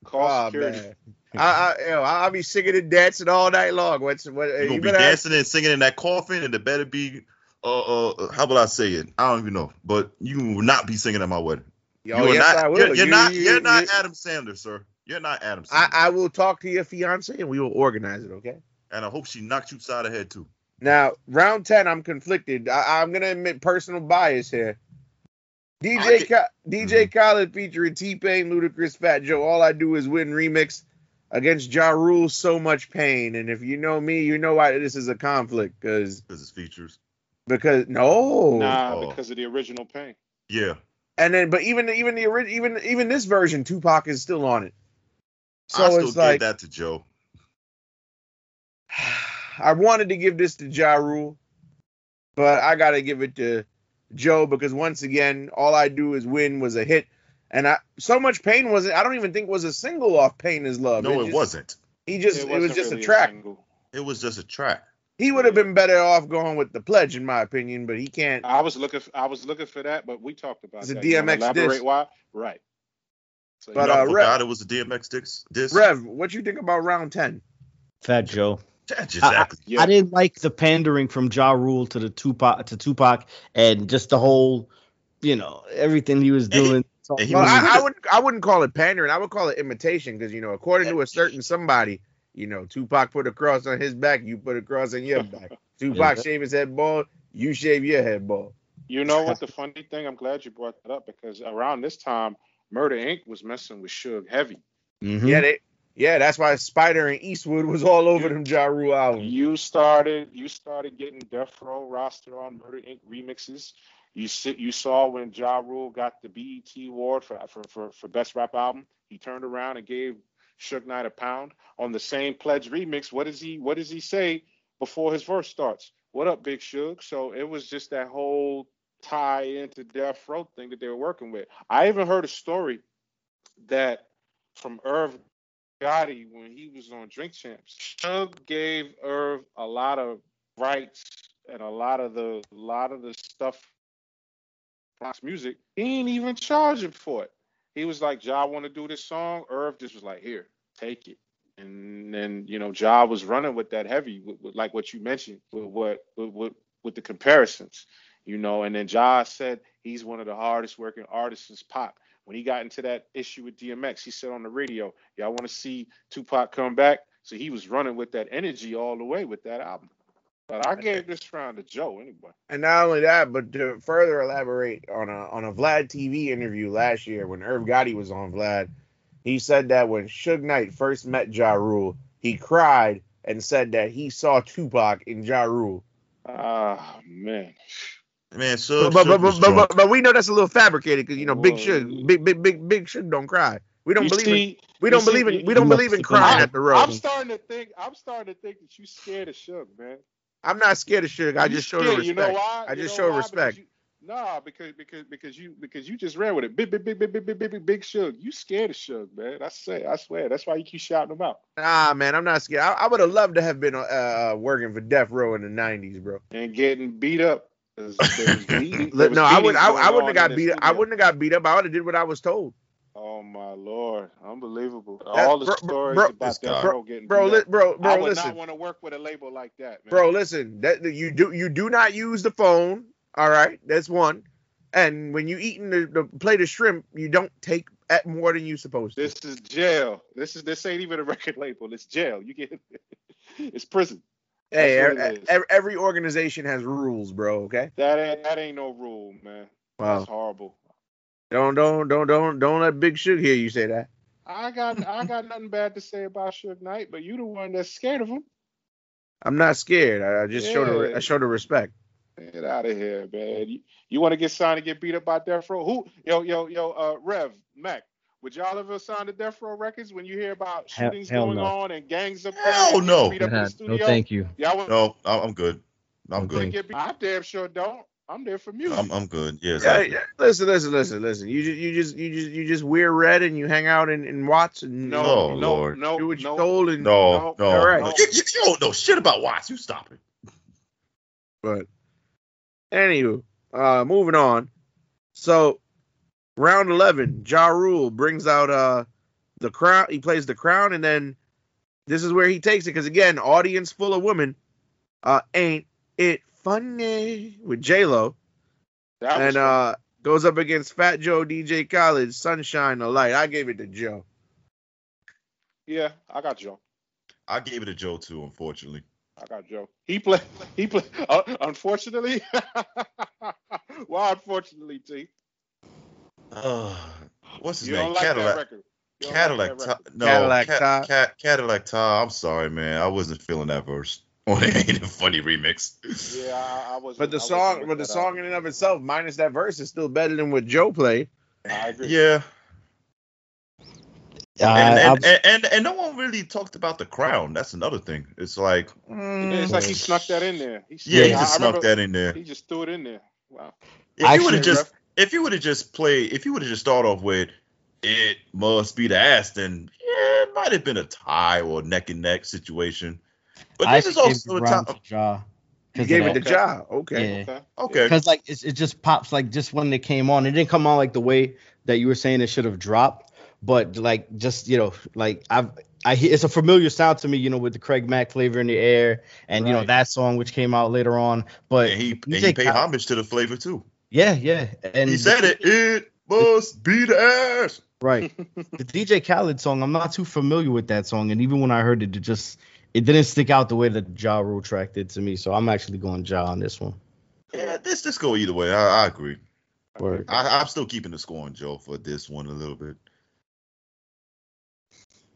Call oh, security. I, I, yo, I'll be singing and dancing all night long. What's what? You're you gonna be better have- dancing and singing in that coffin, and it better be uh uh how will I say it? I don't even know. But you will not be singing at my wedding. Yo, you are yes, not I will. you're, you're You- not you- you're not you- Adam Sandler, sir. You're not Adam I, I will talk to your fiance and we will organize it. Okay. and I hope she knocks you side of the head too. Now, round ten, I'm conflicted. I, I'm gonna admit personal bias here. I DJ get- Ka- DJ mm-hmm. Khaled featuring T Pain, Ludacris, Fat Joe. All I do is win remix against Ja Rule. So much pain, and if you know me, you know why this is a conflict. Because Because it's features. because no, Nah, Oh. because of the original pain. Yeah. and then but even even the original even even this version, Tupac is still on it. So I still it's give like that to Joe. I wanted to give this to Ja Rule, but I gotta give it to Joe because once again, all I do is win was a hit. And I so much pain wasn't I don't even think was a single off Pain is Love. No, it, just- wasn't. He just it, was wasn't just really a track. single. It was just a track. he would have been better off going with the pledge, in my opinion, but he can't. I was looking. I was looking for that, but we talked about It's a that. You wanna DMX elaborate diss. why? Right. So, But, you know, uh, I Rev- forgot it was a DMX disc. disc. Rev, what you think about round ten? Fat Joe. Exactly. Yeah. I didn't like the pandering from Ja Rule to the Tupac to Tupac and just the whole, you know, everything he was And he- doing. and he Well, was I, I with would I wouldn't call it pandering. I would call it imitation because you know, according to a certain somebody, you know, Tupac put a cross on his back, you put a cross on your back. Tupac Yeah. shave his head bald, you shave your head bald. You know what the funny thing? I'm glad you brought that up because around this time, Murder Inc. was messing with Suge heavy. Mhm. Yeah, they yeah, that's why Spider and Eastwood was all over them Ja Rule albums. You started. You started getting Death Row roster on Murder Inc. remixes. You sit. You saw when Ja Rule got the BET award for for for, for best rap album. He turned around and gave Suge Knight a pound on the same Pledge remix. What does he What does he say before his verse starts? What up, Big Suge? So it was just that whole tie into Death Row thing that they were working with. I even heard a story that from Irv Gotti when he was on Drink Champs. Suge gave Irv a lot of rights and a lot of the a lot of the stuff Fox music. He ain't even charging for it. He was like, Ja want to do this song. Irv just was like, here, take it. And then you know, Ja was running with that heavy, with, with, like what you mentioned, with what with, with with the comparisons, you know. And then Ja said he's one of the hardest working artists in pop. When he got into that issue with DMX, he said on the radio, "Y'all want to see Tupac come back?" So he was running with that energy all the way with that album. But I gave this round to Joe anyway. And not only that, but to further elaborate on a on a Vlad TV interview last year when Irv Gotti was on Vlad, He said that when Suge Knight first met Ja Rule, he cried and said that he saw Tupac in Ja Rule. Ah man. Man, so but but but, but, but, but, we know that's a little fabricated because you know Whoa. Big Suge, big big big big Suge don't cry. We don't you believe see, in we don't believe see, in we don't believe in crying at the road. I'm starting to think I'm starting to think that you scared of Suge, man. I'm not scared of Suge. I you just show respect. You know why? I just you know show respect. You, nah, because because because you because you just ran with it. Big big big big big big big big, big You scared of Suge, man. I say I swear. That's why you keep shouting him out. Nah, man, I'm not scared. I, I would have loved to have been uh, uh, working for Death Row in the '90s, bro. And getting beat up. 'Cause there beating- there Look, was no, I would I, I wouldn't have got beat up. I wouldn't have got beat up. I would have did what I was told. Oh my lord, unbelievable! That- All the bro- stories bro- about This Death guy. Row getting Bro, beat li- up. bro, I would listen. not want to work with a label like that, man. bro listen that that you do you do not use the phone all right that's one and when you eating the, the plate of shrimp you don't take at more than you supposed to This is jail. This is this ain't even a record label. It's jail. You get it's prison. Hey that's what e- it is. every, every organization has rules bro okay That ain't that ain't no rule, man. wow That's horrible. don't don't don't don't don't let big Suge hear you say that I got I got nothing bad to say about Suge Knight, but you the one that's scared of him. i'm not scared i, I just showed her Yeah. i showed her respect Get out of here, man. You, you want to get signed and get beat up by Death Row? Who? Yo, yo, yo, uh, Rev, Mac. Would y'all ever sign to Death Row Records when you hear about shootings hell going no. on and gangs up Hell there and no. beat up in the no, studio? thank you. Y'all would No, I'm I'm good. I'm No, good. thank get beat? I damn sure don't. I'm there for music. I'm I'm good. Yes. yeah, exactly. yeah, listen listen listen listen you just you just you just you just wear red and you hang out in, in watts and no, Oh, no, Lord. no, do what you're no. told and No, No, no, all right. no. You, you, you don't know shit about Watts. You stop it. But anywho, uh moving on. So round eleven, Ja Rule brings out uh the crown. He plays the crown, and then this is where he takes it because again, audience full of women. Uh, ain't it funny with J Lo That was and uh goes up against Fat Joe, DJ Khaled Sunshine, the Light. I gave it to Joe. yeah, I got Joe. I gave it to Joe too, unfortunately. I got Joe. He played. He played. Uh, unfortunately, why? Unfortunately, T. Uh, what's his You name? don't like that Cadillac. record. Cadillac. like that Ta- record. no, Cadillac Ca- Ty. Ca- Cadillac Tah. I'm sorry, man. I wasn't feeling that verse on the Ain't a Funny remix. Yeah, I, I was. But the song, but the song in and of itself, minus that verse, is still better than what Joe played. I agree. Yeah. Uh, and, and, and, and and no one really talked about the crown. That's another thing. It's like, It's like he snuck that in there. He yeah, he just I snuck remember that in there. He just threw it in there. Wow. If you would have Actually- just, if you would have just played, if you would have just started off with, it must be the ass, then yeah, it might have been a tie or neck and neck situation. But I this is also the a round time. to Ja. You gave it to Okay. Ja. Okay. Yeah. Okay. Okay, Because like it's, it just pops like just when it came on, it didn't come on like the way that you were saying it should have dropped, but like just you know like I've I it's a familiar sound to me, you know, with the Craig Mack flavor in the air, and you know that song which came out later on. But and he and he paid Khaled- homage to the flavor too. Yeah, yeah, and He said it. It must be the ass. right. the DJ Khaled song, I'm not too familiar with that song, and even when I heard it, it just it didn't stick out the way that Ja Rule track did to me. So I'm actually going Ja on this one. Yeah, this this go either way. I, I agree. Word. I, I'm still keeping the score on Joe for this one a little bit.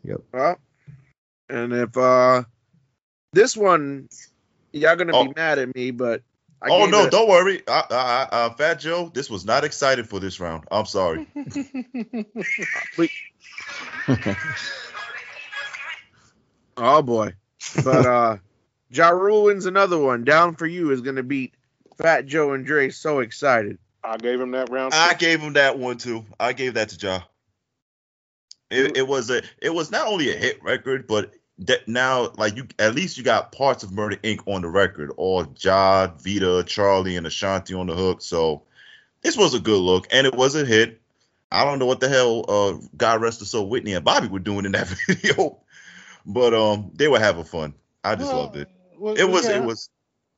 Yep. Well, and if uh this one, y'all gonna Oh. be mad at me, but I oh no, it- don't worry. I, I, I, uh, Fat Joe, this was not excited for this round. I'm sorry. Oh boy, but uh, Ja Rule wins another one. Down for you is gonna beat Fat Joe and Dre. So excited. I gave him that round. I gave him that one too. I gave that to Ja. It, it was a it was not only a hit record, but that now like you at least you got parts of Murder Inc. on the record, all Ja, Vita, Charli, and Ashanti on the hook. So this was a good look, and it was a hit. I don't know what the hell uh God rest her soul Whitney and Bobby were doing in that video, but um they were having fun. I just Well, loved it. well, It was yeah, it was.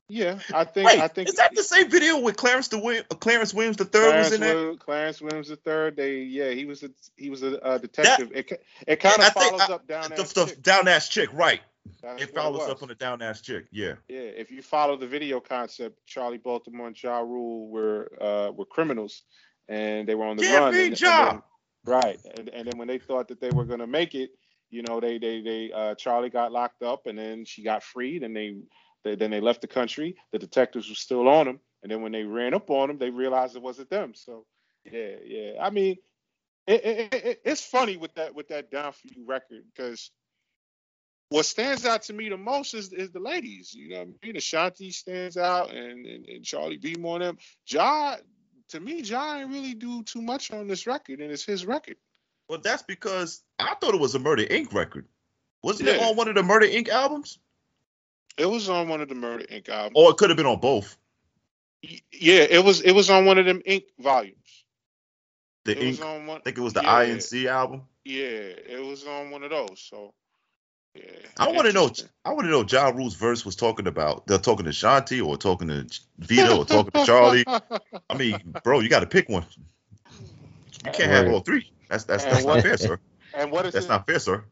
Yeah, I think. Wait, I think is that the same video with Clarence the Win- Clarence Williams the third was in that? Clarence Williams the third. They yeah, he was a he was a, uh detective. it it kind of follows I- up down the, that. the chick. down ass chick, right? It follows was. up on the down ass chick. Yeah. Yeah, if you follow the video concept, Charli Baltimore and Ja Rule were uh, were criminals, and they were on the Give run. me and, Ja! and then- Right, and and then when they thought that they were gonna make it, you know, they they they uh, Charli got locked up, and then she got freed, and they, they then they left the country. The detectives were still on them, and then when they ran up on them, they realized it wasn't them. So yeah, yeah. I mean, it, it, it, it's funny with that with that down for you record because what stands out to me the most is, is the ladies. You know, I mean, Ashanti stands out, and and, and Charlie Beam on them. Ja, to me, Ja ain't really do too much on this record, and it's his record. Well, that's because I thought it was a Murder Inc. record. Wasn't it on one of the Murder Inc. albums? It was on one of the Murder Inc. albums. Or it could have been on both. Yeah, it was it was on one of them Inc. volumes. The it was Inc. on one. I think it was the yeah, INC album. Yeah, it was on one of those. So yeah. I want to know. I want to know. Ja Rule's verse was talking about. They're talking to Shanti or talking to Vita or talking to Charli. I mean, bro, you got to pick one. You can't have all three. That's that's And that's not fair, sir. and what is That's this? not fair, sir.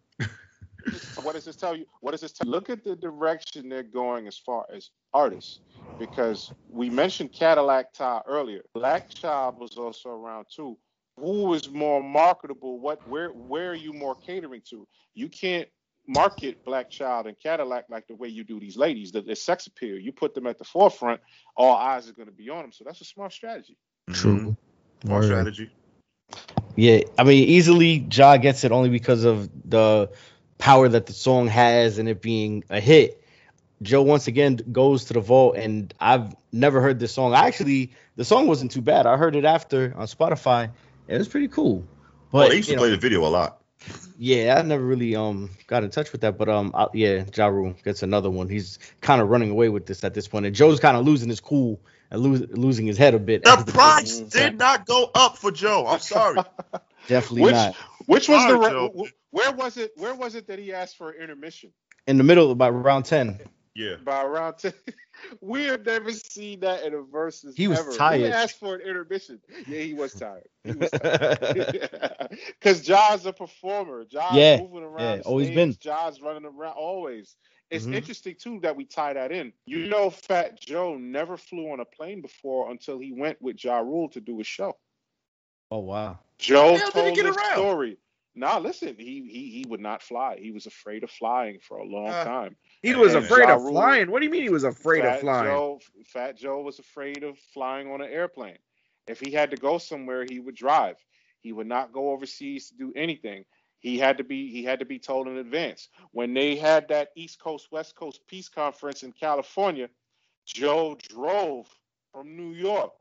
what does this tell you? What does this tell? Look at the direction they're going as far as artists, because we mentioned Cadillac Tah earlier. Black Child was also around too. Who is more marketable? What? Where? Where are you more catering to? You can't market Black Child and Cadillac like the way you do these ladies. The, the sex appeal. You put them at the forefront, all eyes are going to be on them. So that's a smart strategy. True. Mhm. More strategy. Yeah, I mean, easily Ja gets it only because of the power that the song has and it being a hit. Joe once again goes to the vault, and I've never heard this song. I actually, the song wasn't too bad. I heard it after on Spotify. It was pretty cool. Well, But they used to know, play the video a lot. yeah, I never really um got in touch with that. But um, I, yeah, Ja Rule gets another one. He's kind of running away with this at this point, and Joe's kind of losing his cool and lose, losing his head a bit. The price did not go up for Joe. I'm sorry. Definitely Which not. which was the Sorry, re- Joe. where was it? Where was it that he asked for intermission? In the middle, of about round ten. Yeah. by around 10. we have never seen that in a versus. He was ever. tired. He asked for an intermission. Yeah, he was tired. He was Because Ja's a performer. Ja's Yeah, moving around. yeah, the always been. Ja's running around always. It's Mhm. interesting too that we tie that in. You know, Fat Joe never flew on a plane before until he went with Ja Rule to do a show. Oh wow. Joe How did he told get this around? story. Nah, listen, he he he would not fly. He was afraid of flying for a long Uh, time. He was And afraid Ja of Rule- flying. What do you mean he was afraid Fat of flying? Joe, Fat Joe was afraid of flying on an airplane. If he had to go somewhere, he would drive. He would not go overseas to do anything. He had to be he had to be told in advance. When they had that East Coast West Coast peace conference in California, Joe drove from New York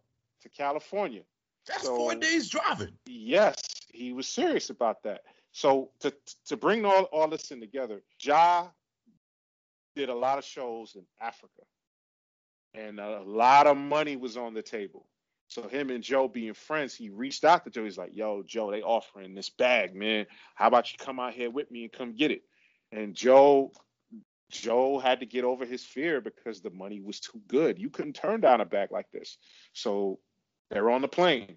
to California. That's So- four days driving. Yes, he was serious about that. So to to bring all, all this in together, Ja did a lot of shows in Africa. And a lot of money was on the table. So him and Joe being friends, he reached out to Joe. He's like, yo, Joe, they offering this bag, man. How about you come out here with me and come get it? And Joe Joe had to get over his fear because the money was too good. You couldn't turn down a bag like this. So they're on the plane.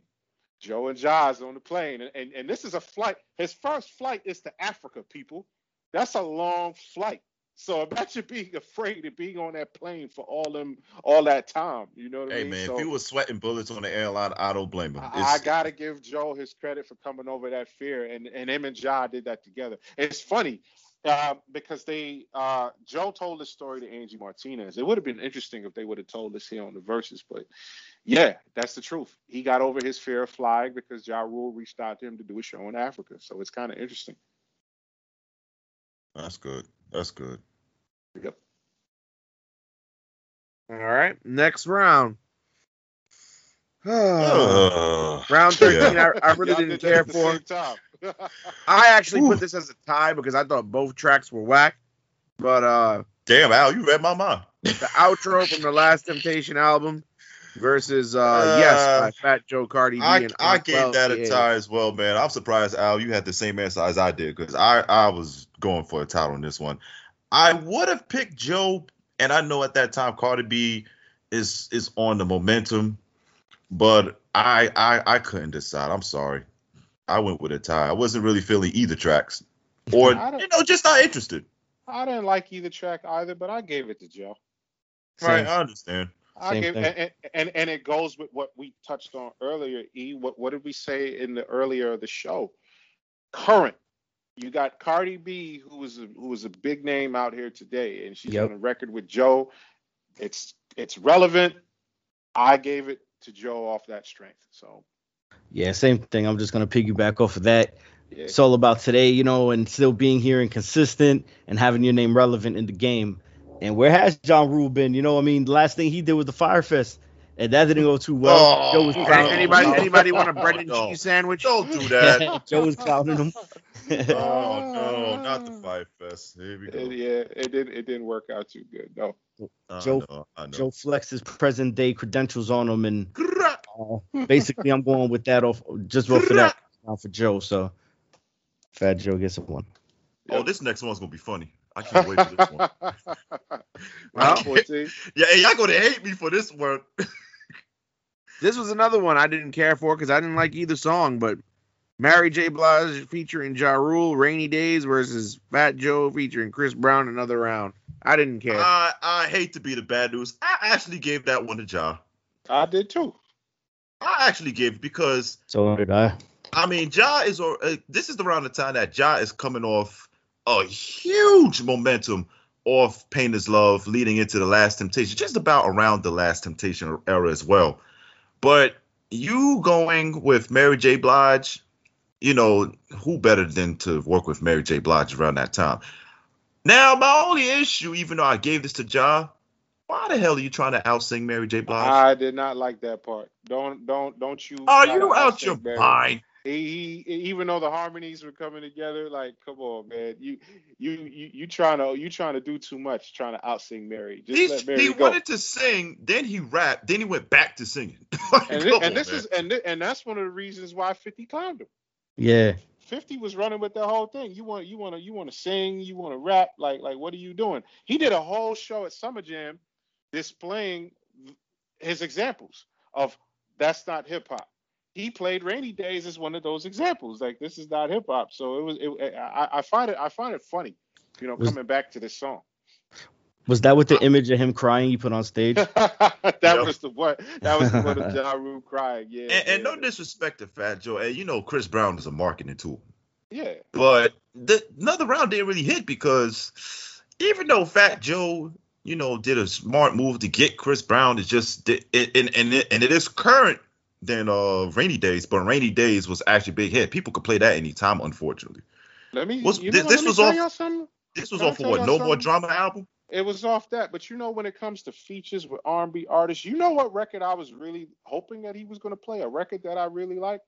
Joe and Ja's on the plane. And, and, and this is a flight. His first flight is to Africa, people. That's a long flight. So imagine being afraid of being on that plane for all them all that time. You know what I mean? Hey man, So if he was sweating bullets on the airline, I don't blame him. I, I gotta give Joe his credit for coming over that fear, and and him and Ja did that together. It's funny uh, because they uh, Joe told this story to Angie Martinez. It would have been interesting if they would have told this here on the verses, but yeah, that's the truth. He got over his fear of flying because Ja Rule reached out to him to do a show in Africa. So it's kind of interesting. That's good. That's good. Yep. All right, next round. Uh, round 13, I, I really didn't did care for. I actually Ooh. put this as a tie because I thought both tracks were whack. But uh damn, Al, you read my mind. the outro from the Last Temptation album versus uh, Uh, Yes by Fat Joe Cardi B I, and I gave that a tie as well, man. I'm surprised, Al, you had the same answer as I did because I, I was going for a title on this one. I would have picked Joe, and I know at that time Cardi B is is on the momentum, but I I I couldn't decide. I'm sorry. I went with a tie. I wasn't really feeling either tracks, or you know, just not interested. I didn't like either track either, but I gave it to Joe. Right, Same. I understand. I Same give, thing. and, and, and it goes with what we touched on earlier. E, what what did we say in the earlier of the show? current. You got Cardi B, who was a, who was a big name out here today, and she's Yep. on a record with Joe. It's it's relevant. I gave it to Joe off that strength. So Yeah, same thing. I'm just gonna piggyback off of that. yeah, It's all about today, you know, and still being here and consistent and having your name relevant in the game. And where has Ja Rule been? You know, I mean, the last thing he did was the Fyre Fest, and that didn't go too well. Oh, Joe was Any- clowning Anybody him. anybody want a bread and No. cheese sandwich? Don't do that. Joe was clowning him. oh no, not the Fyre Fest. Here we it, go. yeah, it didn't it didn't work out too good. No. I Joe- know, I know. Joe flexed his present day credentials on him, and uh, basically, I'm going with that off just off of that now for Joe. So, Fat Joe gets a one. Oh, this next one's gonna be funny. I can't wait for this one. Well, Okay. 14. Yeah, hey, y'all gonna hate me for this one. This was another one I didn't care for because I didn't like either song, but Mary J. Blige featuring Ja Rule, Rainy Days versus Fat Joe featuring Chris Brown, another round. I didn't care. I I hate to be the bad news. I actually gave that one to Ja. I did too. I actually gave it because So did I. I mean Ja is or uh, this is around the time that Ja is coming off a huge momentum off Pain is Love leading into the Last Temptation, just about around the Last Temptation era as well. But you going with Mary J. Blige, you know, who better than to work with Mary J. Blige around that time? Now, my only issue, even though I gave this to Ja, why the hell are you trying to outsing Mary J. Blige? I did not like that part. Don't don't don't you? are you out your Barry. mind? He, he even though the harmonies were coming together, like come on, man, you you you you trying to you trying to do too much, trying to outsing Mary. Just He's, let Mary he go. wanted to sing, then he rapped, then he went back to singing. Like, and come thi- on, and this is and thi- and that's one of the reasons why 50 clowned him. Yeah. 50 was running with the whole thing. You want you want to you want to sing, you want to rap, like like what are you doing? He did a whole show at Summer Jam displaying his examples of that's not hip hop. He played Rainy Days as one of those examples. Like this is not hip hop. So it was it, I, I find it I find it funny, you know, Was- coming back to this song. Was that with the image of him crying you put on stage? that Yep. was the one. That was the one of Ja Rule crying. Yeah. and, and no disrespect to Fat Joe, and you know Chris Brown is a marketing tool, yeah. but the another round didn't really hit because even though Fat Joe, you know, did a smart move to get Chris Brown, it's just it, it, and and and it is current than uh Rainy Days, but Rainy Days was actually a big hit. People could play that anytime, unfortunately. Let me. Was- you this- know, what, this let me was tell off- y'all. This was Can off of what y'all No More? Drama album. It was off that, but you know when it comes to features with R&B artists, you know what record I was really hoping that he was going to play? A record that I really like,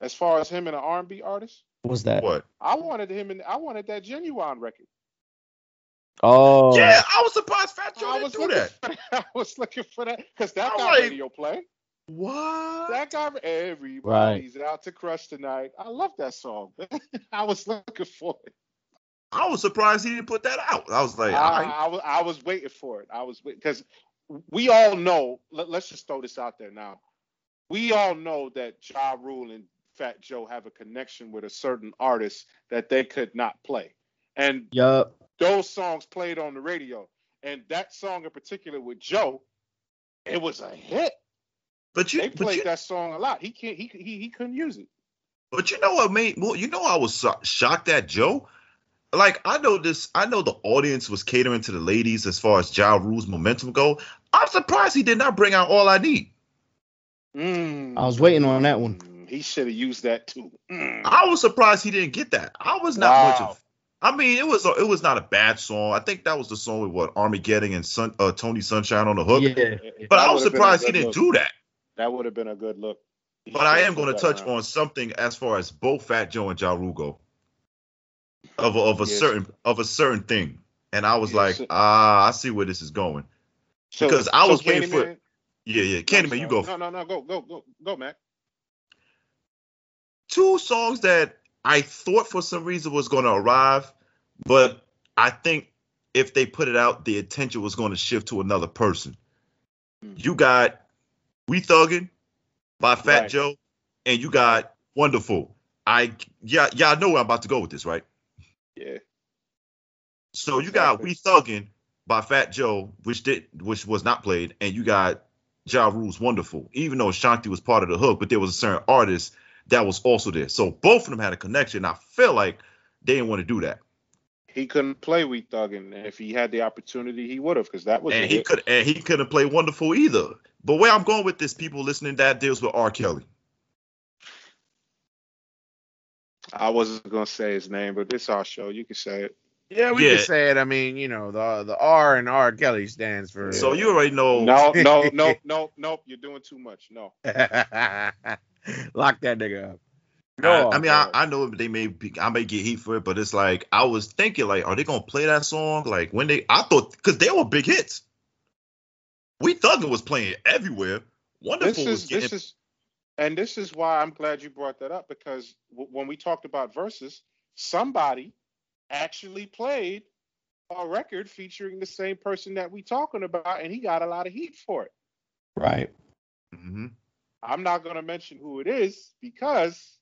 as far as him and an R&B artist. What was that? What? I wanted him and I wanted that Ginuwine record. Oh, Yeah, I was surprised Fat Joe I didn't was do looking that. For that. I was looking for that because that I'm got like- radio play. What? That got everybody's out to crush tonight. I love that song. I was looking for it. I was surprised he didn't put that out. I was like, I, all right. I was I was waiting for it. I was because we all know. Let, us just throw this out there now. We all know that Ja Rule and Fat Joe have a connection with a certain artist that they could not play, and yup. those songs played on the radio. And that song in particular with Joe, it was a hit. But you, They but played you, that song a lot. He can't. He he, he couldn't use it. but you know what made? Well, you know I was shocked at Joe. Like I know this, I know the audience was catering to the ladies as far as Ja Rule's momentum go. I'm surprised he did not bring out all I need. Mm. I was waiting on that one. He should have used that too. Mm. I was surprised he didn't get that. I was not much of. I mean, it was a, it was not a bad song. I think that was the song with what Armageddon and Sun, uh, Tony Sunshine on the hook. Yeah. But That I was would've been a surprised he didn't look. do that. That would have been a good look. He But I am going to touch around. on something as far as both Fat Joe and Ja Rule go. Of a, of a Yes. certain of a certain thing, and I was Yes. like, ah, I see where this is going. So- because I so was waiting for- Yeah, yeah, Candyman, you go. No, no, no, go, go, go, go, Mac. Two songs that I thought for some reason was going to arrive, but I think if they put it out, the attention was going to shift to another person. Hmm. You got We Thuggin' by Fat Right. Joe, and you got Wonderful. I yeah, y'all know where I'm about to go with this, right? Yeah. So you got We Thuggin' by Fat Joe, which did which was not played, and you got Ja Rule's Wonderful. Even though Shanti was part of the hook, but there was a certain artist that was also there. So both of them had a connection. I feel like they didn't want to do that. He couldn't play We Thug, and if he had the opportunity, he would have, because that was. and he hit. could and he couldn't play wonderful either. But where I'm going with this, people listening, that deals with R. Kelly. I wasn't gonna say his name, but this our show. You can say it. Yeah, we Yeah. can say it. I mean, you know, the the R and R Kelly stands for. So you already know. No, no, no, no, nope. You're doing too much. No. lock that nigga up. I, No, I mean, I, I know they may be, I may get heat for it, but it's like I was thinking, like, are they gonna play that song? Like when they, I thought, because they were big hits. We Thuggin was playing everywhere. Wonderful This was getting, this is, and this is why I'm glad you brought that up because w- when we talked about verses, somebody actually played a record featuring the same person that we talking about, and he got a lot of heat for it. Right. Mhm. I'm not gonna mention who it is because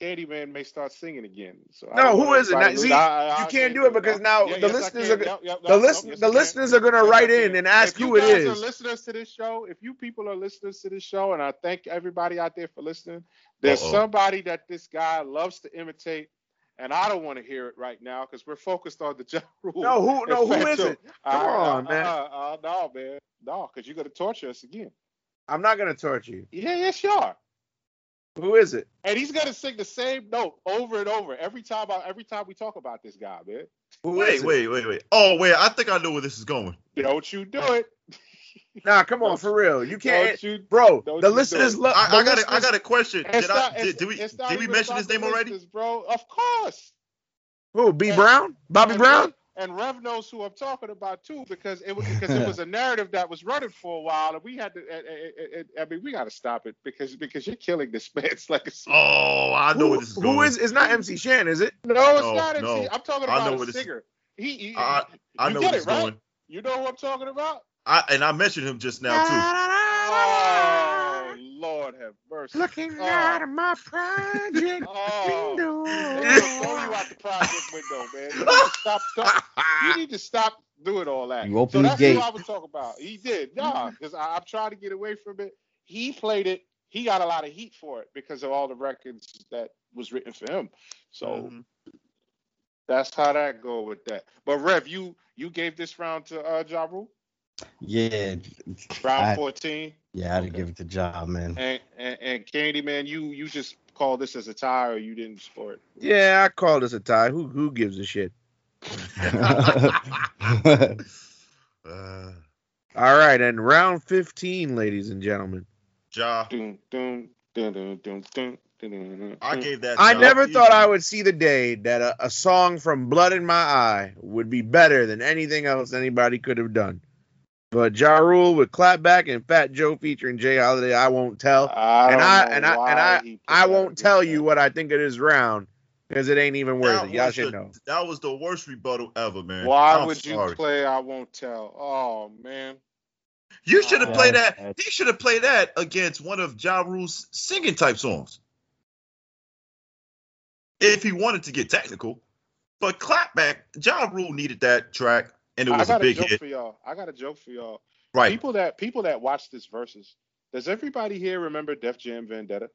Candyman may start singing again. So I No, don't who want is it? Now, see, I- I- you I can't do it because now Yeah, the yes, listeners are Yep, yep, the nope, listen yes, the listeners are gonna Yes, write can. in and ask if you who it guys is. are listeners to this show, if you people are listeners to this show, and I thank everybody out there for listening, there's Uh-oh. somebody that this guy loves to imitate, and I don't want to hear it right now because we're focused on the Ja Rule. No, who no and who Fat is Joe. it? Come on, man. Uh, uh, no, man. No, because you're gonna torture us again. I'm not gonna torture you. Yeah, yes, you are. Who is it? And he's gonna sing the same note over and over every time. I, every time we talk about this guy, man. Who Wait, is it? wait, wait, wait. Oh, wait. I think I know where this is going. Don't you do it? Nah, come on, for real. You can't, Don't you? bro. don't The you listeners love. I, I got a, I got a question. Did, not- I, did, did we did we mention his name already? bro? Of course. Who? B And- Brown? Bobby and Brown? And Rev knows who I'm talking about too, because it was because it was a narrative that was running for a while, and we had to. and- I mean, we got to stop it because because you're killing this man's legacy. Oh, I know Who, where this is who going. is? It's not MC Shan, is it? no, it's No, not. no. MC. I'm talking I know about a singer. He, he I, I know where it, right? going. you know who I'm talking about? I and I mentioned him just now Oh, Lord have mercy. Looking Oh. out of my project Oh. window. They gonna throw you out the project window, man. You need to stop. stop you need to stop doing all that. You opened so the that's gate. who I was talking about. He did, nah, because I'm trying to get away from it. He played it. He got a lot of heat for it because of all the records that was written for him. So Mhm. that's how that go with that. But Rev, you you gave this round to uh Ja Rule? Yeah. Round fourteen. Yeah, I didn't give it to Job, man. And, and, and Candy, man, you you just call this as a tie, or you didn't score it? Yeah, I call this a tie. Who who gives a shit? uh, All right, and round fifteen, ladies and gentlemen. I gave that. I never easy. thought I would see the day that a, a, song from Blood in My Eye would be better than anything else anybody could have done. But Ja Rule with Clapback and Fat Joe featuring J. Holiday, I won't tell. I and don't I and I and I I won't tell that. you what I think of this round because it ain't even worth That it. Y'all was should the- know. That was the worst rebuttal ever, man. Why I'm would you play I won't tell? Oh man. You should have Yeah, played that's- that. He should have played that against one of Ja Rule's singing type songs. If he wanted to get technical. But clapback, Ja Rule needed that track, and it I was a got a, big joke hit. for y'all. I got a joke for y'all. Right. People that people that watch this versus. Does everybody here remember Def Jam Vendetta?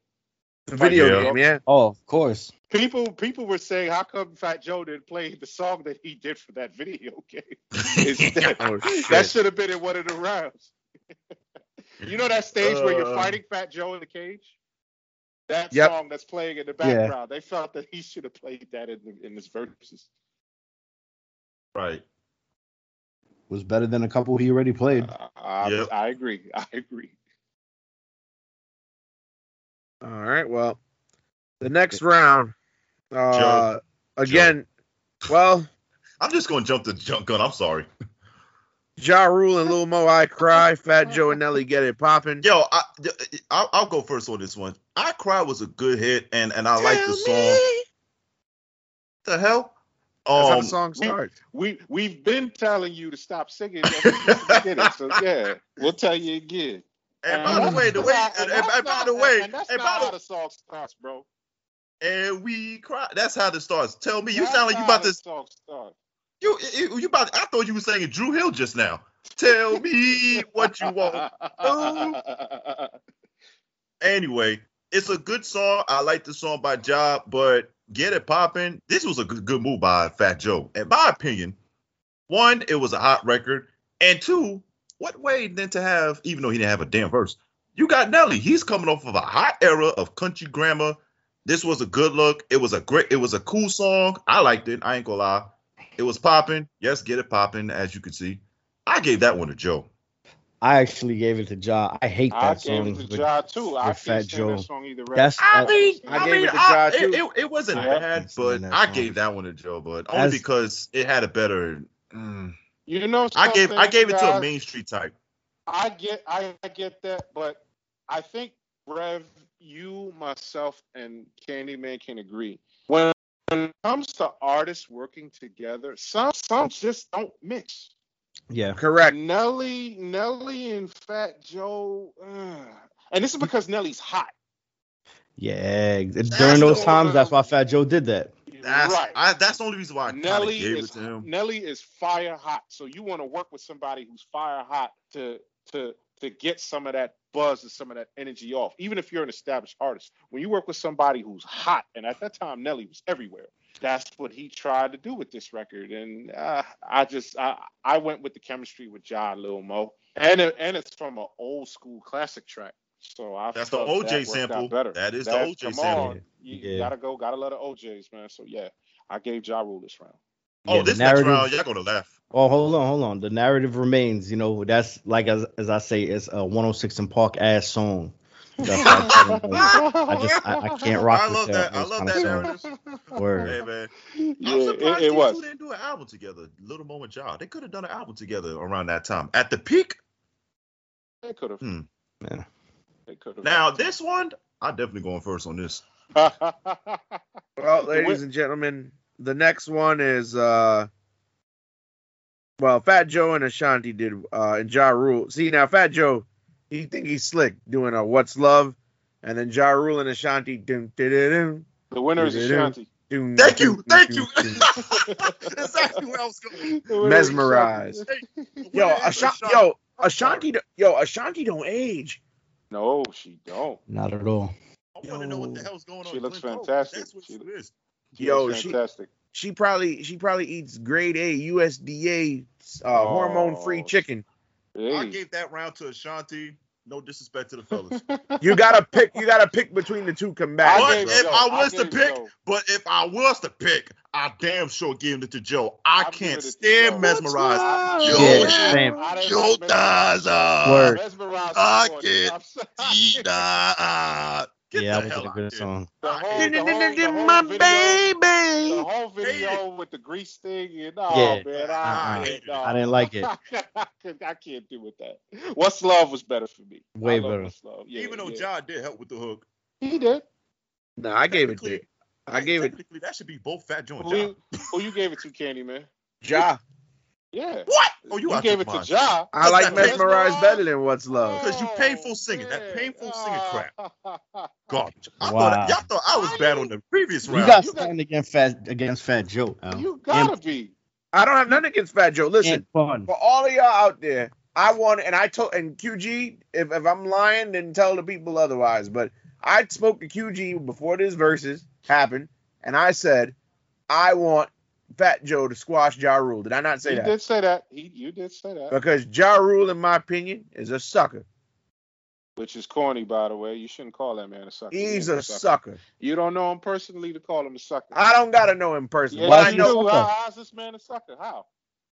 The video Yeah. game, yeah. oh, of course. People people were saying, how come Fat Joe didn't play the song that he did for that video game? Instead, Oh, that should have been in one of the rounds. you know that stage where you're Uh. fighting Fat Joe in the cage? That Yep. song that's playing in the Yeah. background. They felt that he should have played that in the, in his verses. right. Was better than a couple he already played. Uh, I, Yep. I agree. I agree. All right. Well, the next round, uh, Joe. again, well, I'm just gonna jump the jump gun. I'm sorry. Ja Rule and Lil Mo, I cry. Fat Joe and Nelly get it popping. Yo, I, I'll, I'll go first on this one. I Cry was a good hit, and and I like the song. The hell? That's how Um, the song starts. We we've been telling you to stop singing since. So yeah, we'll tell you again. and by the way, the way, and, and by the way, and that's and not how the song starts, bro. and we cry. That's how this starts. Tell me, you That's sound like you about to song starts. you you, you about. I thought you were saying Dru Hill just now. Tell me what you want. Anyway, it's a good song. I like the song by Job, but Get It Poppin', this was a good, good move by Fat Joe. In my opinion, one, it was a hot record, and two, what way than to have, even though he didn't have a damn verse, you got Nelly. He's coming off of a hot era of country grammar. This was a good look. It was a great, it was a cool song. I liked it. I ain't gonna lie. It was popping. Yes, get it popping, as you can see. I gave that one to Joe. I actually gave it to Ja. I hate that song. I that gave song. it to with- Ja too. I with can't Fat Joe. that song either. way. That's I uh, mean, I I, gave mean, it to I- Ja, it, too. it, it wasn't Yeah. bad, but I gave that one to Joe, but only As- because it had a better. mm. You know, I gave I something, gave it to a? Main Street type. I get I, I get that, but I think Rev, you, myself, and Candyman can agree. When when it comes to artists working together, some some just don't mix. Yeah. Correct. Nelly, Nelly, and Fat Joe, uh, and this is because Nelly's hot. Yeah. During those only- times, that's why Fat Joe did that. That's right. I, that's the only reason why I Nelly gave is it to him. Nelly is fire hot. So you want to work with somebody who's fire hot to to to get some of that buzz and some of that energy off. Even if you're an established artist, when you work with somebody who's hot, and at that time Nelly was everywhere. That's what he tried to do with this record, and uh, I just I, I went with the chemistry with Ja Lil Mo, and it, and it's from an old school classic track. So I That's the OJ that worked out sample. Better. That is the That's- OJ come sample. on. You, you Yeah. gotta go, gotta let the OJs, man. So yeah, I gave Ja Rule this round. Oh, Yeah, the this next narrative- round, y'all gonna laugh. Oh, hold on, hold on. The narrative remains. You know, that's like as as I say, it's a 106 and Park ass song. That's why I I just I, I can't rock I love that. I love kind that of narrative. songs. Word. Hey man, Yeah, I'm it, surprised it these was. two didn't do an album together. Little Moment Job. They could have done an album together around that time. At the peak. They could have. Hmm. Yeah. They could have. Now this one, I'm definitely going first on this. Well, ladies and gentlemen, the next one is uh well, Fat Joe and Ashanti did uh and Ja Rule. See now Fat Joe, he think he's slick doing a What's Love, and then Ja Rule and Ashanti dun, dun, dun, dun, the winner is Ashanti. dun, Thank dun, you, dun, thank dun, you. dun. exactly where I was going. The winner is Mesmerized. Yo, Where is Ashanti, Ashanti? yo, Ashanti, do- yo, Ashanti don't age. No, she don't. Not at all. I want to know what the hell's going on. She looks Glenn fantastic. That's what She- she is. She Yo, looks she- fantastic. She probably she probably eats grade A USDA uh, hormone free Oh, chicken. I gave that round to Ashanti. No disrespect to the fellas. You gotta pick. You gotta pick between the two combatants. But if Joe- I was to pick- Joe- but if I was to pick, I damn sure give it to Joe. I I'll can't it to stand Joe. mesmerized. I- Yo, Yeah, yeah. same. I didn't Joe like Mesmerized. Daza. Uh, Word. Mesmerized I was get I'm sorry. Yeah, the that was a good here. song. The whole, the whole, the whole My video, baby. the whole video with the grease thing and oh Yeah. man, uh-uh. I I, hate it. no. I didn't like it. I, can't do with that. What's love was better for me. Way better. What's love. Yeah, Even though yeah. John did help with the hook. he did. No, I gave it to. I gave it that should be both Fat Joe and Ja. you, who you gave it to, Candyman? Ja. Yeah. What? Oh, you you gave your it to mind. Ja. I like Mesmerized? mesmerized better than what's love. Because you painful Oh, singing, that painful singing crap. Ah. Garbage. I Wow. thought y'all thought I was bad on the previous round. got you got- stand against Fat against Fat Joe. Al. You gotta be. I don't have nothing against Fat Joe. Listen, fun. for all of y'all out there, I want and I told and QG, if, if I'm lying, then tell the people otherwise. But I spoke to QG before this verses happened, and I said I want Fat Joe to squash Ja Rule. Did I not say He that? You did say that. He, you did say that. Because Ja Rule, in my opinion, is a sucker. Which is corny, by the way. You shouldn't call that man a sucker. He He's ain't a sucker. You don't know him personally to call him a sucker. I don't gotta know him personally, yeah, but I know. a do. sucker? How, how's this man a sucker? How?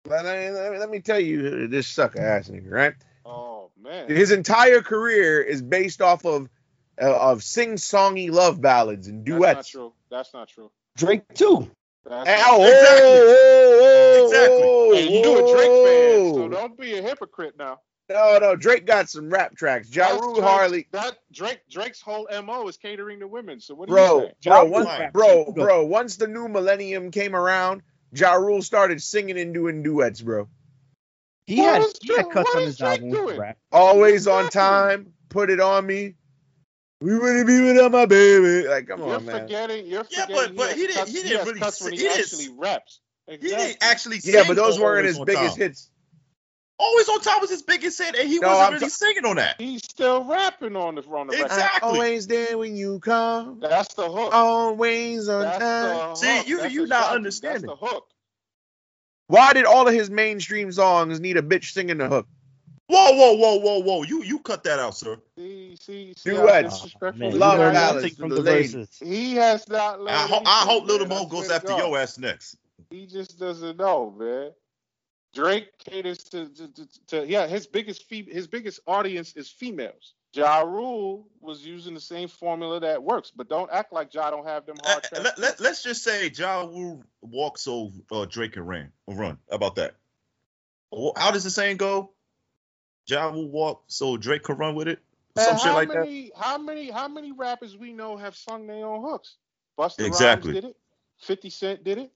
Let me, let me- let me tell you this sucker ass nigga, right? Oh man. His entire career is based off of uh, of sing songy love ballads and That's duets. not true. That's not true. Tdrake too. That's Hey, not oh, true. whoa, whoa, whoa, Exactly. Oh, whoa, And you a Drake fan, so oh. don't be a hypocrite now. No, no, Drake got some rap tracks. Ja Rule Drake- Harley, That Drake Drake's whole mo is catering to women. So what do bro, you say? bro, Ja once, Rule bro, bro. Once the new millennium came around, Ja Rule started singing and doing duets, bro. He What had is he had cuts what on his Drake album with rap. Always on time, put it on me. We wouldn't be without my baby. Like, come you're on, man. forgetting. You're forgetting. Yeah, but- but has he didn't- he didn't really cuts when sing- he, he didn't actually raps. He didn't actually Yeah, but those weren't his biggest Time. hits. Always on Top was his biggest hit, and he No, wasn't I'm really ta- singing on that. He's still rapping on the on the record. Exactly. Always there when you come. That's the hook. Always on That's time. See, you- That's you not shot. understanding. That's the hook. Why did all of his mainstream songs need a bitch singing the hook? Whoa, whoa, whoa, whoa, whoa! You you cut that out, sir. See, see, see Do how what? disrespectful Man, he Love you learned ballads from the the ladies. verses. He has not learned. I, ho- I hope Little Mo goes after to God. your ass next. He just doesn't know, man. Drake caters to, to, to, to- yeah, his biggest fe- his biggest audience is females. Ja Rule was using the same formula that works, but don't act like Ja don't have them Uh, hard tracks. let, let, let's just say Ja Rule walked so uh, Drake and ran run. How about that? How does the saying go? Ja Rule walk so Drake can run with it. And Some shit how like that. many, How many how many rappers we know have sung their own hooks? Busta Exactly. Rhymes did it. Fifty Cent did it.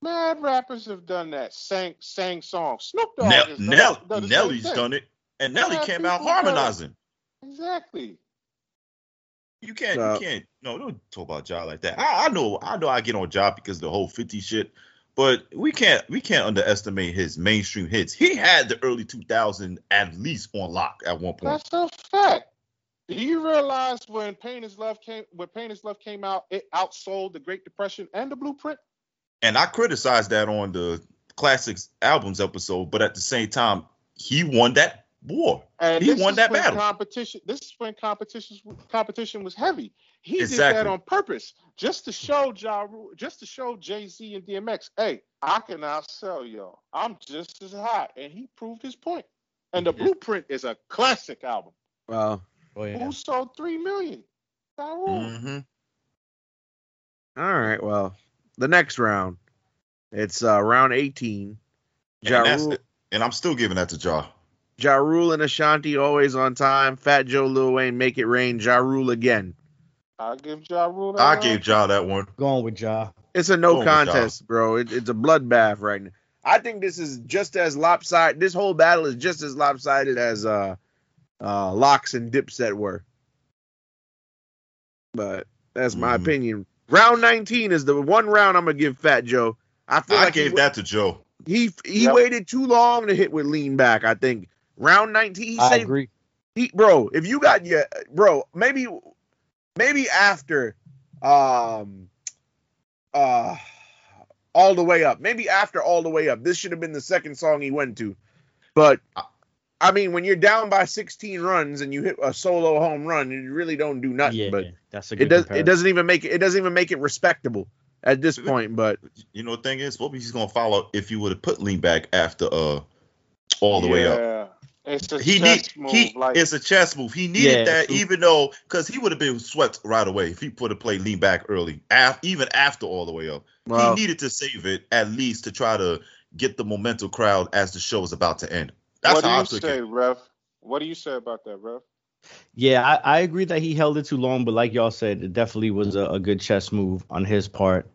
Mad rappers have done that. Sang sang songs. Snoop Dogg Nell, has done, Nell, done the same Nelly's thing. done it, and Nelly Mad came out people done it. harmonizing. Exactly. You can't, Uh, you can't. No, don't talk about Ja like that. I, I know, I know, I get on Ja because the whole Fifty shit, but we can't, we can't underestimate his mainstream hits. He had the early 2000 at least on lock at one point. That's a fact. Do you realize when Pain is Love came when Pain is Love came out, it outsold the Great Depression and the Blueprint? And I criticized that on the classics albums episode, but at the same time, he won that war. And He won that battle. Competition. This is when competition competition was heavy. He Exactly. did that on purpose, just to show Ja, Rule- just to show Jay Z and DMX, hey, I can outsell y'all. I'm just as hot, and he proved his point. And the Mhm. Blueprint is a classic album. Well, Oh yeah. Who sold three million? Ja Rule. hmm all right. Well, the next round, it's uh, round 18. Ja And, Rule, it. and I'm still giving that to Ja. Ja Rule and Ashanti always on time. Fat Joe, Lil Wayne, make it rain. Ja Rule again. I give Ja Rule. that I round. gave Ja that one. Going with Ja. It's a no Going with Ja. contest, bro. It, it's a bloodbath right now. I think this is just as lopsided. This whole battle is just as lopsided as uh, uh, LOX and Dipset were. But that's my Mhm. opinion. Round 19 is the one round I'm gonna give Fat Joe. I feel I like he gave wa- that to Joe. He he Yep. waited too long to hit with lean back. I think round 19. He I saved agree. he, bro, if you got your bro, maybe maybe after um uh all the way up. Maybe after all the way up. This should have been the second song he went to. But I mean, when you're down by 16 runs and you hit a solo home run, you really don't do nothing. yeah, but that's a good it does, it doesn't even make it it doesn't even make it respectable at this point. But You know the thing is, what he's gonna follow if you would have put lean back after uh all the way up. Yeah. It's a He chess need move. he like it's a chess move. He needed Yeah, that true. even though because he would have been swept right away if he put a play lean back early, af, even after all the way up. well, he needed to save it at least to try to get the momentum crowd as the show is about to end. That's what do how I you took say, it. Rev? What do you say about that, Rev? Yeah, I, I agree that he held it too long, but like y'all said, it definitely was a, a good chess move on his part.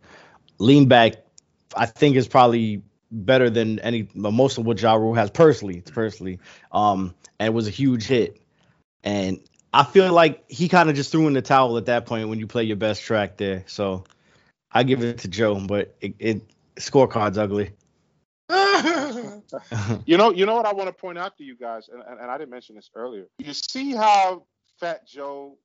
Lean back, I think is probably better than any most of what Ja Rule has personally. It's personally, um, and it was a huge hit. And I feel like he kind of just threw in the towel at that point when you play your best track there. So I give it to Joe, but it, it scorecard's ugly. You know, you know what I want to point out to you guys, and, and, and I didn't mention this earlier. You see how Fat Joe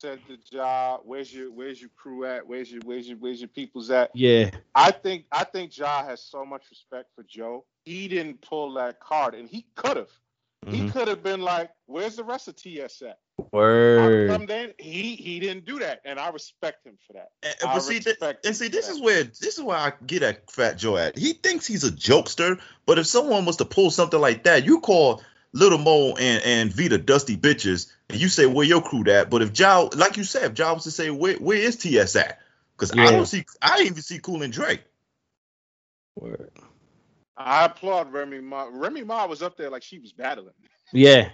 said the job. "Where's your Where's your crew at? Where's your Where's your Where's your people's at?" yeah, I think I think Ja has so much respect for Joe. He didn't pull that card, and he could have. He mhm. could have been like, "Where's the rest of TS at?" How word. come they- He he didn't do that, and I respect him for that. And, I but see, th- respect and see, this that. is where this is where I get at Fat Joe at. He thinks he's a jokester, but if someone was to pull something like that, you call Little Mo and and Vita dusty bitches, and you say where your crew at. But if Ja, like you said, if Ja was to say where where is TS at? Because I don't see, I didn't even see Cuban Link. Word. I applaud Remy Ma. Remy Ma was up there like she was battling. Yeah,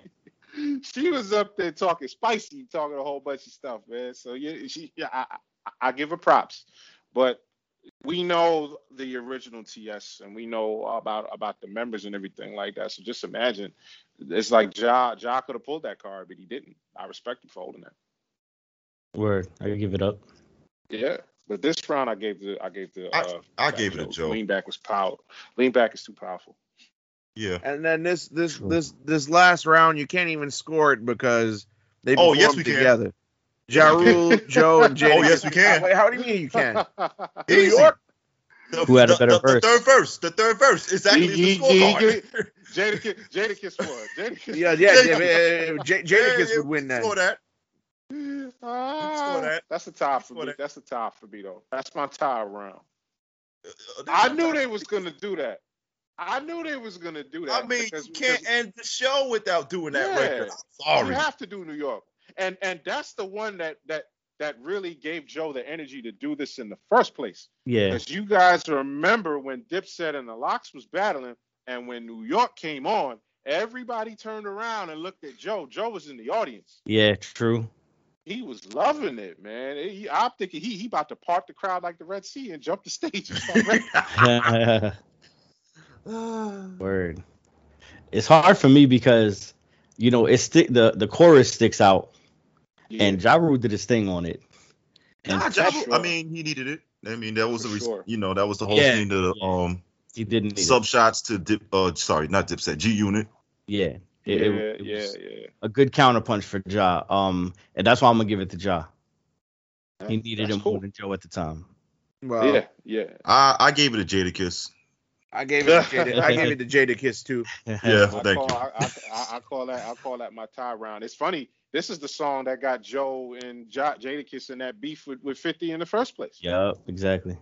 she was up there talking spicy, talking a whole bunch of stuff, man. So yeah, she yeah, I, I, I give her props. But we know the original TS and we know about about the members and everything like that. So just imagine, it's like Ja Ja could have pulled that card, but he didn't. I respect him for holding that. word. I give it up. Yeah. But this round, I gave the I gave the I- uh, I Fat gave it a Joe. Lean back was power. Lean back is too powerful. Yeah. And then this this Sure. this this last round, you can't even score it because they Oh, performed yes, we can. Together. Ja Yes, we can. Rule, Joe, and Jada. Oh, yes, we can. Wait, how do you mean you can? New York. The, Who had a better the, verse? The third verse. The third verse. Exactly Ye- the ye- ye- scorecard. Jadakiss, Jadakiss won. Jadakiss. Yeah, yeah, Yeah, yeah. yeah, J- Jadakiss would win that. Score that. Ah, Score that. That's a tie for me. that. That's a tie for me though. That's my tie round. Uh, I knew they was gonna do that. I knew they was gonna do that. I mean, because- you can't because end the show without doing that Yeah. record. I'm You have to do New York, and and that's the one that that that really gave Joe the energy to do this in the first place. Yeah. Because you guys remember when Dipset and the LOX was battling, and when New York came on, everybody turned around and looked at Joe. Joe was in the audience. Yeah, true. He was loving it, man. He, I'm thinking he he about to part the crowd like the Red Sea and jump the stage. Word. It's hard for me because you know it stick the the chorus sticks out and Ja Rule did his thing on it. And Nah, Fat Ja Rule- Sure. I mean, he needed it. I mean, that was For a, res- sure. you know, that was the whole Yeah. thing to the Yeah. um he didn't need sub shots to dip. Uh, sorry, not Dipset, G Unit. it. Yeah. yeah, It, it- it yeah, was yeah. a good counterpunch for Ja. Um, and that's why I'm gonna give it to Ja. He needed That's him cool. more than Joe at the time. Well, Yeah, yeah. I I gave it a Jadakiss. I gave it to Jada. I gave it to Jadakiss too. Yeah, I thank call, you. I, I, I- I call that I call that my tie round. It's funny. This is the song that got Joe and J- Jadakiss in that beef with, with 50 in the first place. Yep, exactly.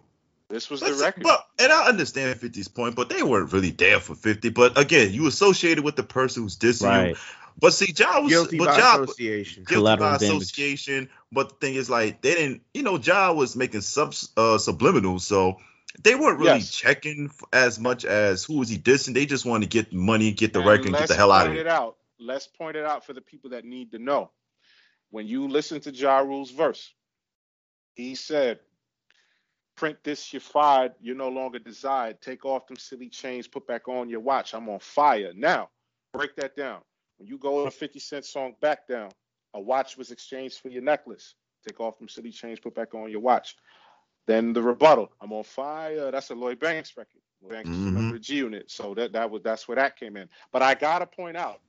This was But, the record. but and I understand 50's point, but they weren't really there for 50. But again, you associated with the person who's dissing you. But see, Ja was Guilty but by Ja, association. guilty Collateral by damage. association. But the thing is, like, they didn't, you know, Ja was making sub uh, subliminals, so they weren't really Yes. checking as much as who was he dissing. They just wanted to get money, get the And record, and get the hell out of point here. it out. Let's point it out for the people that need to know. When you listen to Ja Rule's verse, he said, Print this, you're fired, you're no longer desired. Take off them silly chains, put back on your watch. I'm on fire. Now, break that down. When you go on a 50 Cent song, back down, a watch was exchanged for your necklace. Take off them silly chains, put back on your watch. Then the rebuttal, I'm on fire. That's a Lloyd Banks record. Lloyd Banks Mhm. G Unit. So that, that was that's where that came in. But I gotta point out,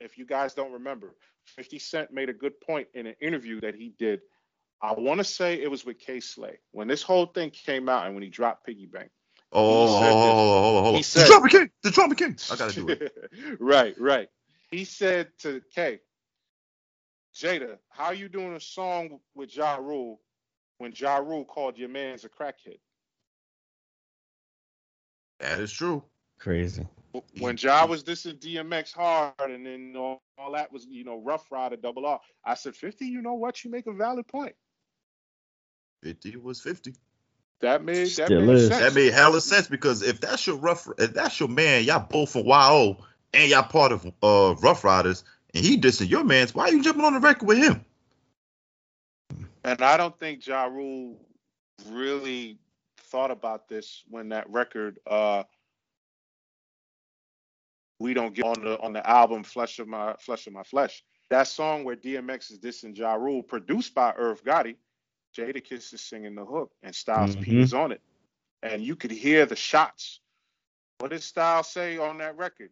if you guys don't remember, 50 Cent made a good point in an interview that he did. I want to say it was with Kay Slay. When this whole thing came out and when he dropped Piggy Bank. Oh, He hold said on, this. hold on, hold on, He said- the Drama King, the Drama King. I gotta do it. right, right. He said to K, Jada, how are you doing a song with Ja Rule when Ja Rule called your man's a crackhead? That is true. Crazy. When Ja was dissing DMX hard and then all, all that was, you know, Ruff Ryder, Double R. I said, 50, you know what? You make a valid point. 50 was 50. That made that Still made is. sense. That made hella sense because if that's your rough, if that's your man, y'all both from YO and y'all part of uh Ruff Ryders, and he dissing your man's, why are you jumping on the record with him? And I don't think Ja Rule really thought about this when that record uh we don't get on the on the album Flesh of My Flesh of My Flesh. That song where DMX is dissing Ja Rule, produced by Irv Gotti, Jadakiss is singing the hook and Styles P Mhm. is on it. And you could hear the shots. What did Styles say on that record?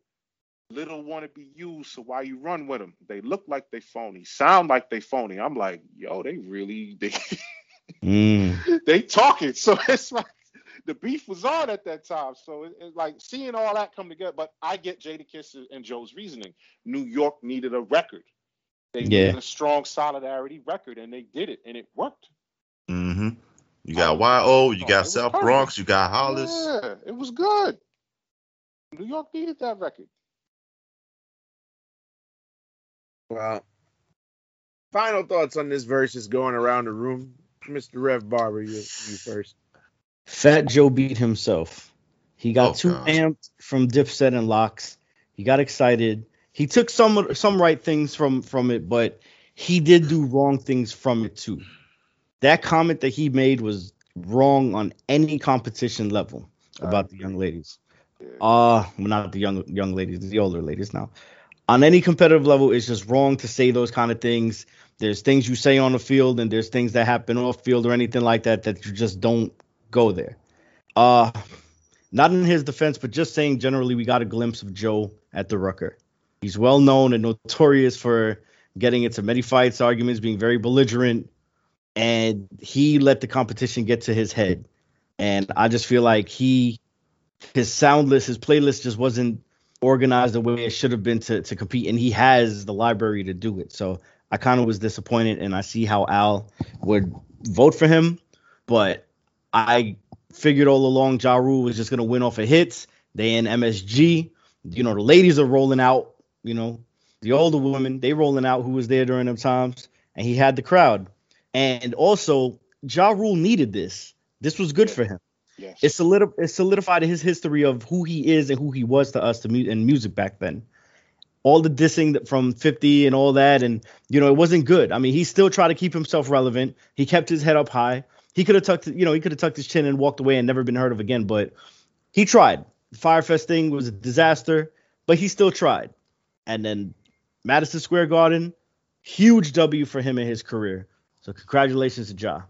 Little want to be used, so why you run with them? They look like they phony, sound like they phony. I'm like, yo, they really they Mm. they talking. So it's like the beef was on at that time. So it, it's like seeing all that come together. But I get Jadakiss and Joe's reasoning. New York needed a record. They Yeah. needed a strong solidarity record, and they did it, and it worked. Mm-hmm. You got YO, you Oh, got South perfect. Bronx, you got Hollis. Yeah, it was good. New York needed that record. Well, final thoughts on this versus going around the room. Mr. Rev Barber, you, you first. Fat Joe beat himself. He got Oh, too God. amped from Dipset and LOX. He got excited. He took some some right things from from it, but he did do wrong things from it too. That comment that he made was wrong on any competition level about the young ladies. Uh, well, not the young young ladies, the older ladies now. On any competitive level, it's just wrong to say those kind of things. there's things you say on the field and there's things that happen off field or anything like that that you just don't go there. Uh not in his defense, but just saying generally we got a glimpse of Joe at the Rucker. He's well known and notorious for getting into many fights, arguments, being very belligerent, and he let the competition get to his head. And I just feel like he his sound list, his playlist just wasn't organized the way it should have been to, to compete, and he has the library to do it. So I kind of was disappointed, and I see how Al would vote for him, but I figured all along Ja Rule was just gonna win off of hits. They in MSG, you know, the ladies are rolling out, you know, the older women, they rolling out who was there during them times, and he had the crowd. And also, Ja Rule needed this. This was good for him. Yes. It, solidi- it solidified his history of who he is and who he was to us to mu- in music back then. All the dissing that- from 50 and all that, and you know, it wasn't good. I mean, he still tried to keep himself relevant. He kept his head up high. He could have tucked, you know, he could have tucked his chin and walked away and never been heard of again. But he tried. The Fyre Fest thing was a disaster, but he still tried. And then Madison Square Garden, huge W for him in his career. So congratulations to Ja.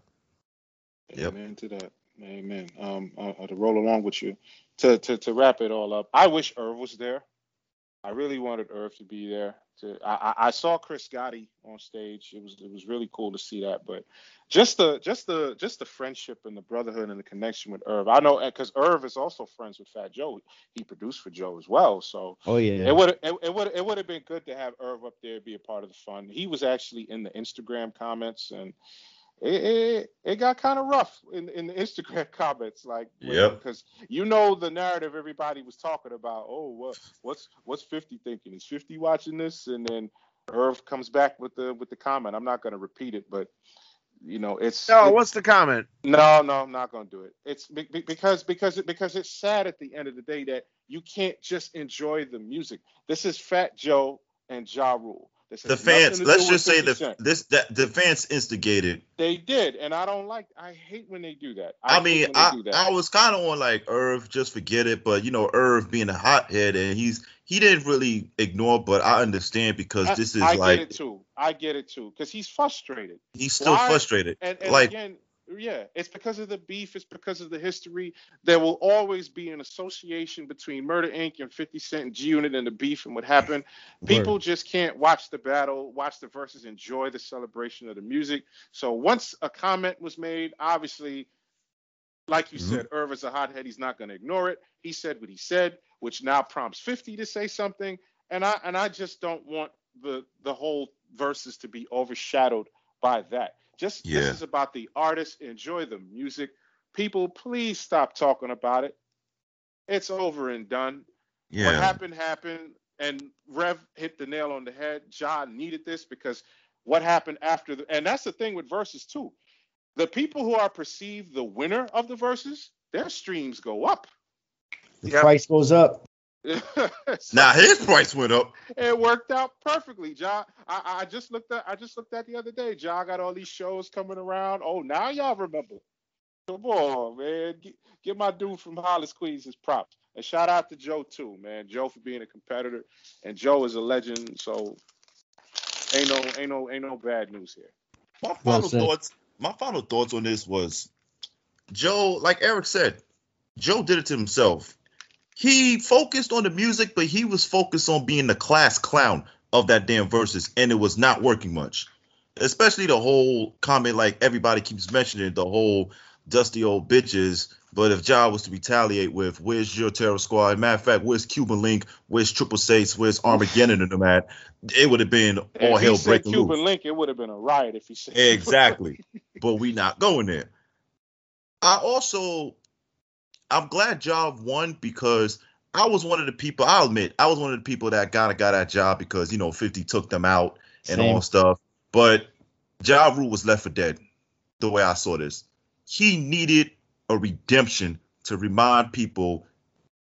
Yep. Amen to that. Amen. Um, uh, to roll along with you, to to to wrap it all up. I wish Irv was there. I really wanted Irv to be there. To I, I saw Chris Gotti on stage. It was it was really cool to see that. But just the just the just the friendship and the brotherhood and the connection with Irv. I know because Irv is also friends with Fat Joe. He produced for Joe as well. So Oh yeah. it would it, it would it would have been good to have Irv up there be a part of the fun. He was actually in the Instagram comments and it it, it got kind of rough in, in the Instagram comments, like Yep. because you know the narrative everybody was talking about. Oh, what what's what's Fifty thinking? Is Fifty watching this? And then Irv comes back with the with the comment. I'm not going to repeat it, but you know it's No, it- what's the comment? no, no, I'm not gonna do it. It's be- be- because because it, because it's sad at the end of the day that you can't just enjoy the music. This is Fat Joe and Ja Rule. The fans, let's just say with 50 the this that the fans instigated. they did, and I don't like. I hate when they do that. I, hate mean, I, do that. I was kind of on like Irv, just forget it. But you know, Irv being a hothead, and he's he didn't really ignore, but I understand because I- this is I like get it too. I get it too, because he's frustrated. he's still Why- frustrated. And, and Like- again, yeah, it's because of the beef. It's because of the history. There will always be an association between Murder Inc. and 50 Cent and G Unit and the beef and what happened. People just can't watch the battle, watch the verses, enjoy the celebration of the music. So once a comment was made, obviously, like you Mhm. said, Irv is a hothead. He's not going to ignore it. He said what he said, which now prompts 50 to say something. And I and I just don't want the the whole verses to be overshadowed by that. Just Yeah. this is about the artist. Enjoy the music. People, please stop talking about it. It's over and done. Yeah. What happened happened, and Rev hit the nail on the head. John needed this because what happened after the and that's the thing with verses too. The people who are perceived the winner of the verses, their streams go up. The Yep. price goes up. So now his price went up. it worked out perfectly. Ja, I, I just looked at I just looked at the other day. Ja got all these shows coming around. Oh, now y'all remember. Come on, man. Get, get my dude from Hollis, Queens his props. And shout out to Joe too, man. Joe for being a competitor. And Joe is a legend, so ain't no ain't no ain't no bad news here. My final said. thoughts. My final thoughts on this was Joe, like Eric said, Joe did it to himself. He focused on the music, but he was focused on being the class clown of that damn verses, and it was not working much. Especially the whole comment, like everybody keeps mentioning, the whole dusty old bitches. But if Ja was to retaliate with, "Where's your terror squad?" Matter of fact, where's Cuban Link? Where's Triple Seis? Where's Armageddon in the mat? It would have been all if hell breaking Cuban loose. Link, it would have been a riot if he said Exactly. but we not going there. I also I'm glad Job won because I was one of the people, I'll admit, I was one of the people that kind of got that job because, you know, 50 took them out and Same. all stuff. But Ja Rule was left for dead, the way I saw this. He needed a redemption to remind people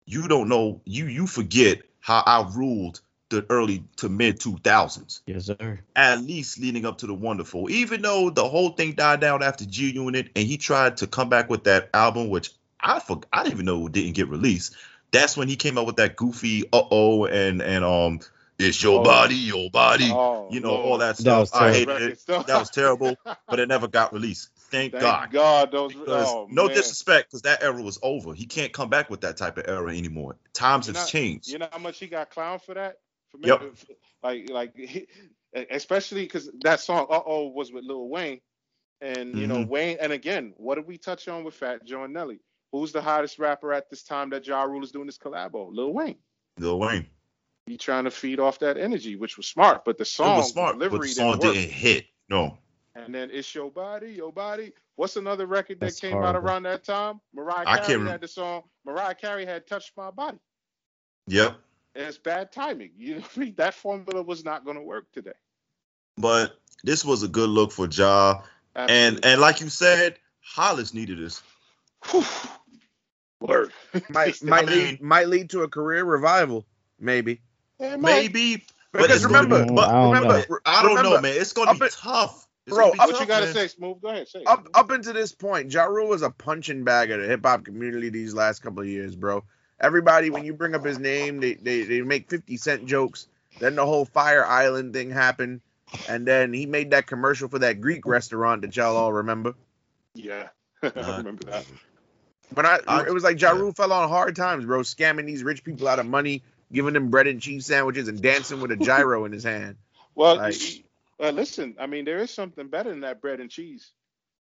you don't know, you you forget how I ruled the early to mid 2000s Yes, sir. at least leading up to the wonderful. Even though the whole thing died down after G Unit, and he tried to come back with that album, which I forgot, I didn't even know it didn't get released. That's when he came out with that goofy uh oh and and um It's your Oh. body, your body. Oh, you know, Lord. all that That stuff. I terrible. hated it. Stuff. That was terrible, but it never got released. Thank, Thank God. God. those. Oh, no man. disrespect, because that era was over. He can't come back with that type of era anymore. Times You have know- changed. You know how much he got clowned for that? For Yep. making- Like, like, he, especially because that song "Uh Oh" was with Lil Wayne, and you know Mhm. Wayne. And again, what did we touch on with Fat Joe and Nelly? Who's the hottest rapper at this time that Ja Rule is doing this collabo? Lil Wayne. Lil Wayne. He trying to feed off that energy, which was smart, but the song it was smart, but the song didn't didn't hit. No. And then it's your body, your body. What's another record that That's came out around that time? Mariah I Carey can't rem- had the song. Mariah Carey had "Touched My Body." Yep. And it's bad timing. You know, what I mean? that formula was not going to work today. But this was a good look for Ja. And and like you said, Hollis needed this. Whew. Word. Might might mean- lead might lead to a career revival, maybe. It. Maybe. But Because remember, be- but I don't remember, know. I don't know, man. It's gonna be in- tough. It's Bro, gonna be up- What you gotta man. say, Smooth? Go ahead, say. Up up until this point, Ja Rule was a punching bag of the hip hop community these last couple of years, bro. Everybody, when you bring up his name, they, they they make 50 cent jokes. Then the whole Fire Island thing happened. And then he made that commercial for that Greek restaurant that y'all all remember. Yeah, I Uh, remember that. But I, I- it was like Ja yeah. Fell on hard times, bro, scamming these rich people out of money, giving them bread and cheese sandwiches, and dancing with a gyro in his hand. Well, Like- y- uh, listen. I mean, there is something better than that bread and cheese.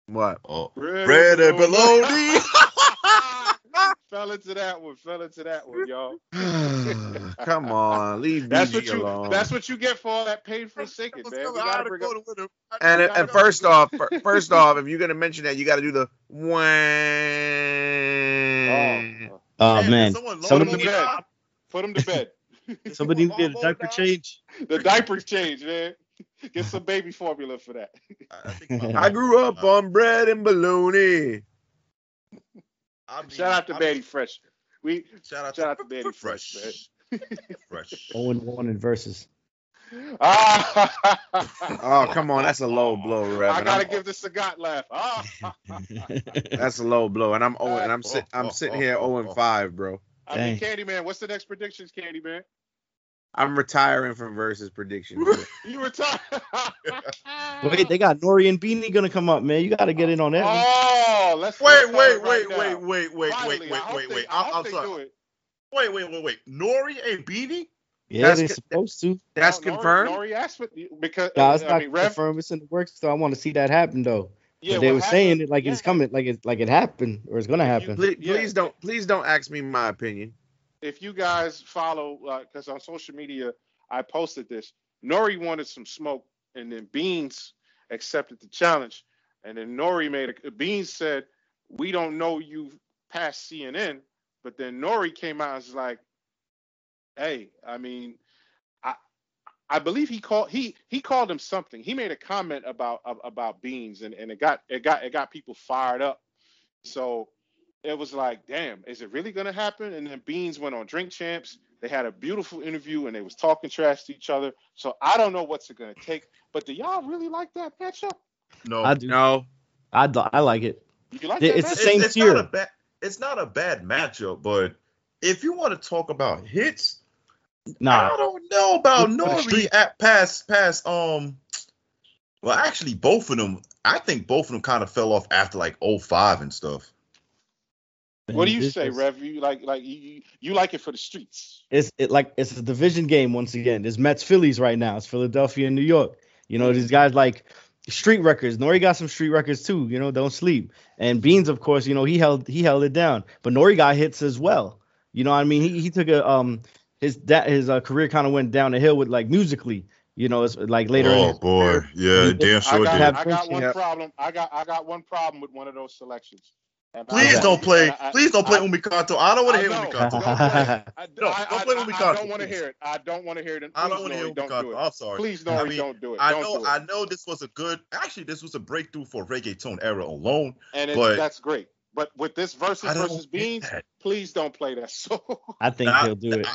What? Oh, Bread, bread and bologna. fell into that one. Fell into that one, y'all. Come on, leave That's BG what you. alone. That's what you get for all that painful singing, man. We gotta bring up. and you and gotta- first off, first off, if you're gonna mention that, you got to do the wah. Oh, Oh Damn, man, someone put somebody him to bed. Put him to bed. somebody needed a diaper change. The diapers change, man. Get some baby formula for that. I, I grew up on bread and bologna. I mean, Shout out to I Betty mean, Fresh. We Shout out shout out to to Betty Fresh, man. Fresh. Oh and one in verses. Ah, Oh, come on, that's a low blow, Rev. I gotta I'm- give the Sagat laugh. Ah. That's a low blow, and I'm oh, and I'm sit, I'm sitting here oh, 0 and oh. 5, bro. I mean, Dang. Candyman, what's the next predictions, Candyman? I'm retiring from versus predictions. You retire. Wait, they got Nori and Beanie gonna come up, man. You gotta get in on that. Oh, let's Wait, let's wait, start wait, right wait, now. wait, wait, Finally, wait, I wait, hope wait, wait. I I'm, hope I'm they sorry. do it. Wait, wait, wait, wait. Nori and Beanie? Yeah, That's they co- supposed to. That's No, confirmed. Nori asked for because Nah, it's I not mean, Rev, confirmed. It's in the works, so I want to see that happen though. yeah, but they what were saying it like it's coming, like it like it happened or it's gonna If you- happen. Please, Yeah. please don't, please don't ask me my opinion. If you guys follow, uh, because on social media I posted this, Nori wanted some smoke, and then Beans accepted the challenge, and then Nori made a. Beans said, "We don't know you past CNN," but then Nori came out and was like, "Hey, I mean, I." I believe he called he he called him something. He made a comment about about beans and, and it got it got it got people fired up. So it was like, damn, is it really gonna happen? And then Beans went on Drink Champs. They had a beautiful interview and they was talking trash to each other. So I don't know what's it gonna take. But do y'all really like that matchup? No. I do. No, I, do- I like it. You like Yeah, that it's the same it's, tier. Not a bad, it's not a bad matchup, but if you want to talk about hits, nah, I don't know about For Nori at past past um well actually both of them I think both of them kind of fell off after like 05 and stuff. What do you say, just- Rev? You like like you, you- you like it for the streets? It's it like it's a division game once again. There's Mets Phillies right now. It's Philadelphia and New York. You know these guys like street records. Nori got some street records too. You know don't sleep. And Beans of course you know he held he held it down. But Nori got hits as well. You know what I mean he he took a um his that his uh, career kind of went down the hill with like musically. You know it's like later. in oh boy, career. yeah, He- damn I sure got, did. I got one Yep. problem. I got I got one problem with one of those selections. And Please Yeah. don't play. and I- Please don't play I- Oye Mi Canto. I don't want to hear know. Oye Mi Canto. Don't play it. I, No, don't play I, I, don't want to hear it. I don't want to hear it. I don't want to hear Nori, don't do Oye Mi Canto. it. I'm sorry. Please, I Nori, mean, don't do it. I don't know it. I know this was a good actually this was a breakthrough for reggaeton era alone. and it, but- that's great. But with this versus I versus beans, that. please don't play that song. I think Nah, he'll do it.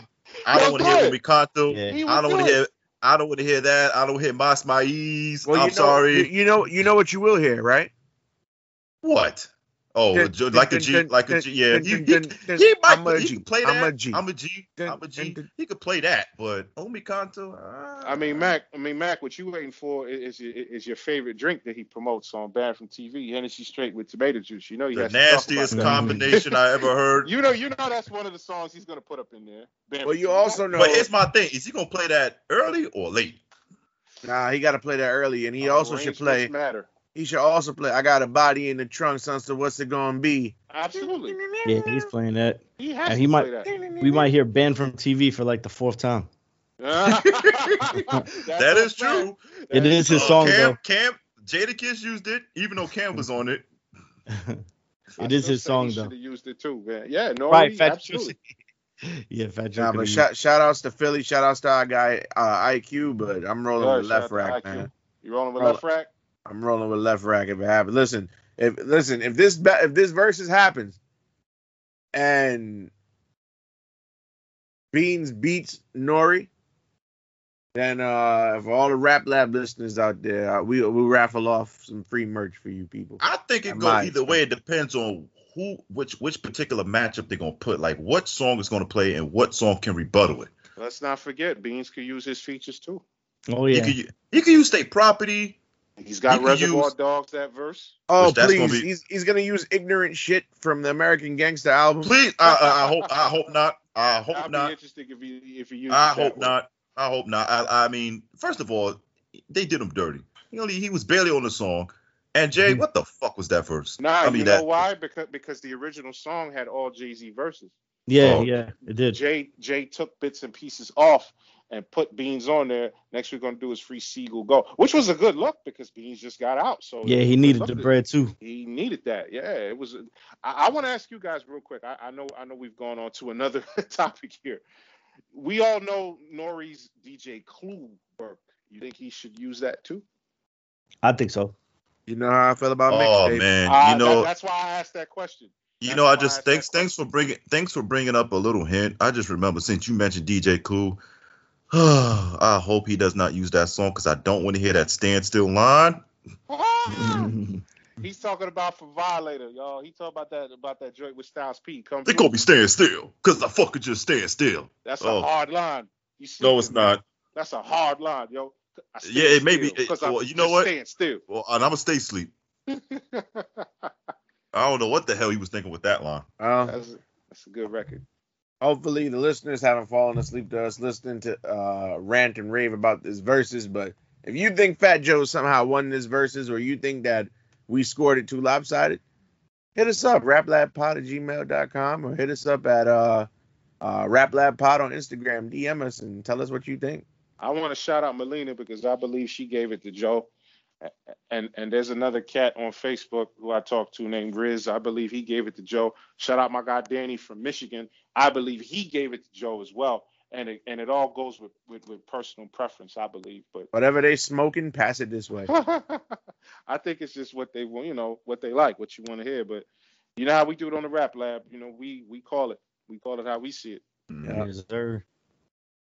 I don't Don't want to hear do it. Oye Mi Canto. Yeah. He I don't want to hear I don't want to hear that. I don't hear Mas Maiz. well, I'm you know, sorry. You, you know, you know what you will hear, right? What? Oh, Dun, like a dun, G, dun, like a dun, G. Yeah, dun, he, dun, he, dun, dun. he might I'm a he G. could play I'm that. a G. I'm a G. Dun, I'm a G. dun, dun. He could play that, but Oye Mi Canto. I mean, Mac. I mean, Mac. What you waiting for is, is, is your favorite drink that he promotes on Banned from TV, Hennessy straight with tomato juice. You know, he the has to nastiest combination I ever heard. You know, you know that's one of the songs he's gonna put up in there. Banned Well, you TV. also know. But here's my thing: is he gonna play that early or late? Nah, he got to play that early, and he Uh, also should play. Matter. He should also play. I got a body in the trunk, son. So what's it gonna be? Absolutely. Yeah, he's playing that. He has And to he might- play that. We might hear Banned from TV for like the fourth time. That's that a is true. It That is his Uh, song Cam, though. Cam, Jadakiss used it, even though Cam was on it. I It is his say song he though. Should have used it too, man. Yeah, no, Right, Fat absolutely. yeah, Fat Joe. Nah, but shout, shout outs to Philly. Shout outs to our guy uh, IQ. But I'm rolling Good, with Lefrak, man. You rolling with Lefrak? I'm rolling with Lefrak if it happens. Listen, if listen, if this ba- if this versus happens, and Beans beats Nori, then uh for all the rap lab listeners out there, uh, we we'll raffle off some free merch for you people. I think it goes either way. It depends on who, which, which particular matchup they're gonna put. Like what song is gonna play and what song can rebuttal it. Let's not forget, Beans could use his features too. Oh He yeah. could, u- he could use state property. He's got He could Reservoir use- Dogs that verse. Oh Which that's gonna please, be- he's he's gonna use ignorant shit from the American Gangster album. Please, I, I, I hope, I hope not. I hope I'd be not. interested if he if he uses I that hope one. not. I hope not. I, I mean, first of all, they did him dirty. He only he was barely on the song. And Jay, Mhm. what the fuck was that verse? Nah, I you mean know that. why? Because because the original song had all Jay Z verses. Yeah, Oh. yeah, it did. Jay Jay took bits and pieces off and put Beans on there. Next we're gonna do is Free Sigel Go, which was a good look because Beans just got out. So Yeah, he needed the bread too. He needed that. Yeah, it was. I, I want to ask you guys real quick. I, I know I know we've gone on to another topic here. We all know Nori's DJ Clue work. You think he should use that too? I think so. You know how I feel about Oh mixtape. man, Uh, you know, that- that's why I asked that question. you that's know, I why I just thanks thanks for bringing thanks for bringing up a little hint. I just remember since you mentioned DJ Clue, I hope he does not use that song because I don't want to hear that standstill line. He's talking about for Violator, y'all. He talking about that about that joint with Styles P. Come They through. call me stand still because I fucking just stand still. That's Oh. a hard line. You see No, it's man. not. That's a hard line, yo. Yeah, it may be- it- 'cause well, you know what? Staying still. Well, and I'm gonna stay asleep. I don't know what the hell he was thinking with that line. Well, that's, that's a good record. Hopefully the listeners haven't fallen asleep to us listening to uh rant and rave about this verses but if you think fat joe somehow won this verses or you think that we scored it too lopsided hit us up raplabpod at gmail.com or hit us up at uh uh raplabpod on instagram dm us and tell us what you think I want to shout out Melina because I believe she gave it to Joe. And and there's another cat on Facebook who I talked to named Riz. I believe he gave it to Joe. Shout out my guy Danny from Michigan. I believe he gave it to Joe as well. And it and it all goes with with, with personal preference, I believe. But whatever they smoking pass it this way I think it's just what they want, you know, what they like, what you want to hear. But you know how we do it on the rap lab. You know, we we call it. We call it how we see it. Yeah. Yes, sir.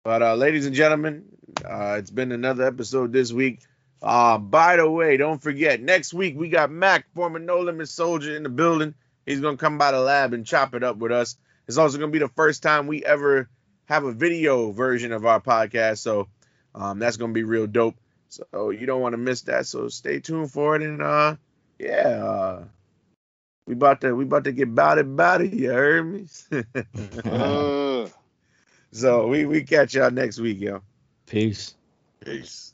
But uh, ladies and gentlemen, uh, it's been another episode this week. Uh, by the way, don't forget next week we got Mac, former No Limit Soldier, in the building. He's gonna come by the lab and chop it up with us. It's also gonna be the first time we ever have a video version of our podcast, so um, that's gonna be real dope. So you don't want to miss that. So stay tuned for it. And uh, yeah, uh, we about to we about to get about it, about it. You heard me? Uh, so we we catch y'all next week, yo. Peace. Peace.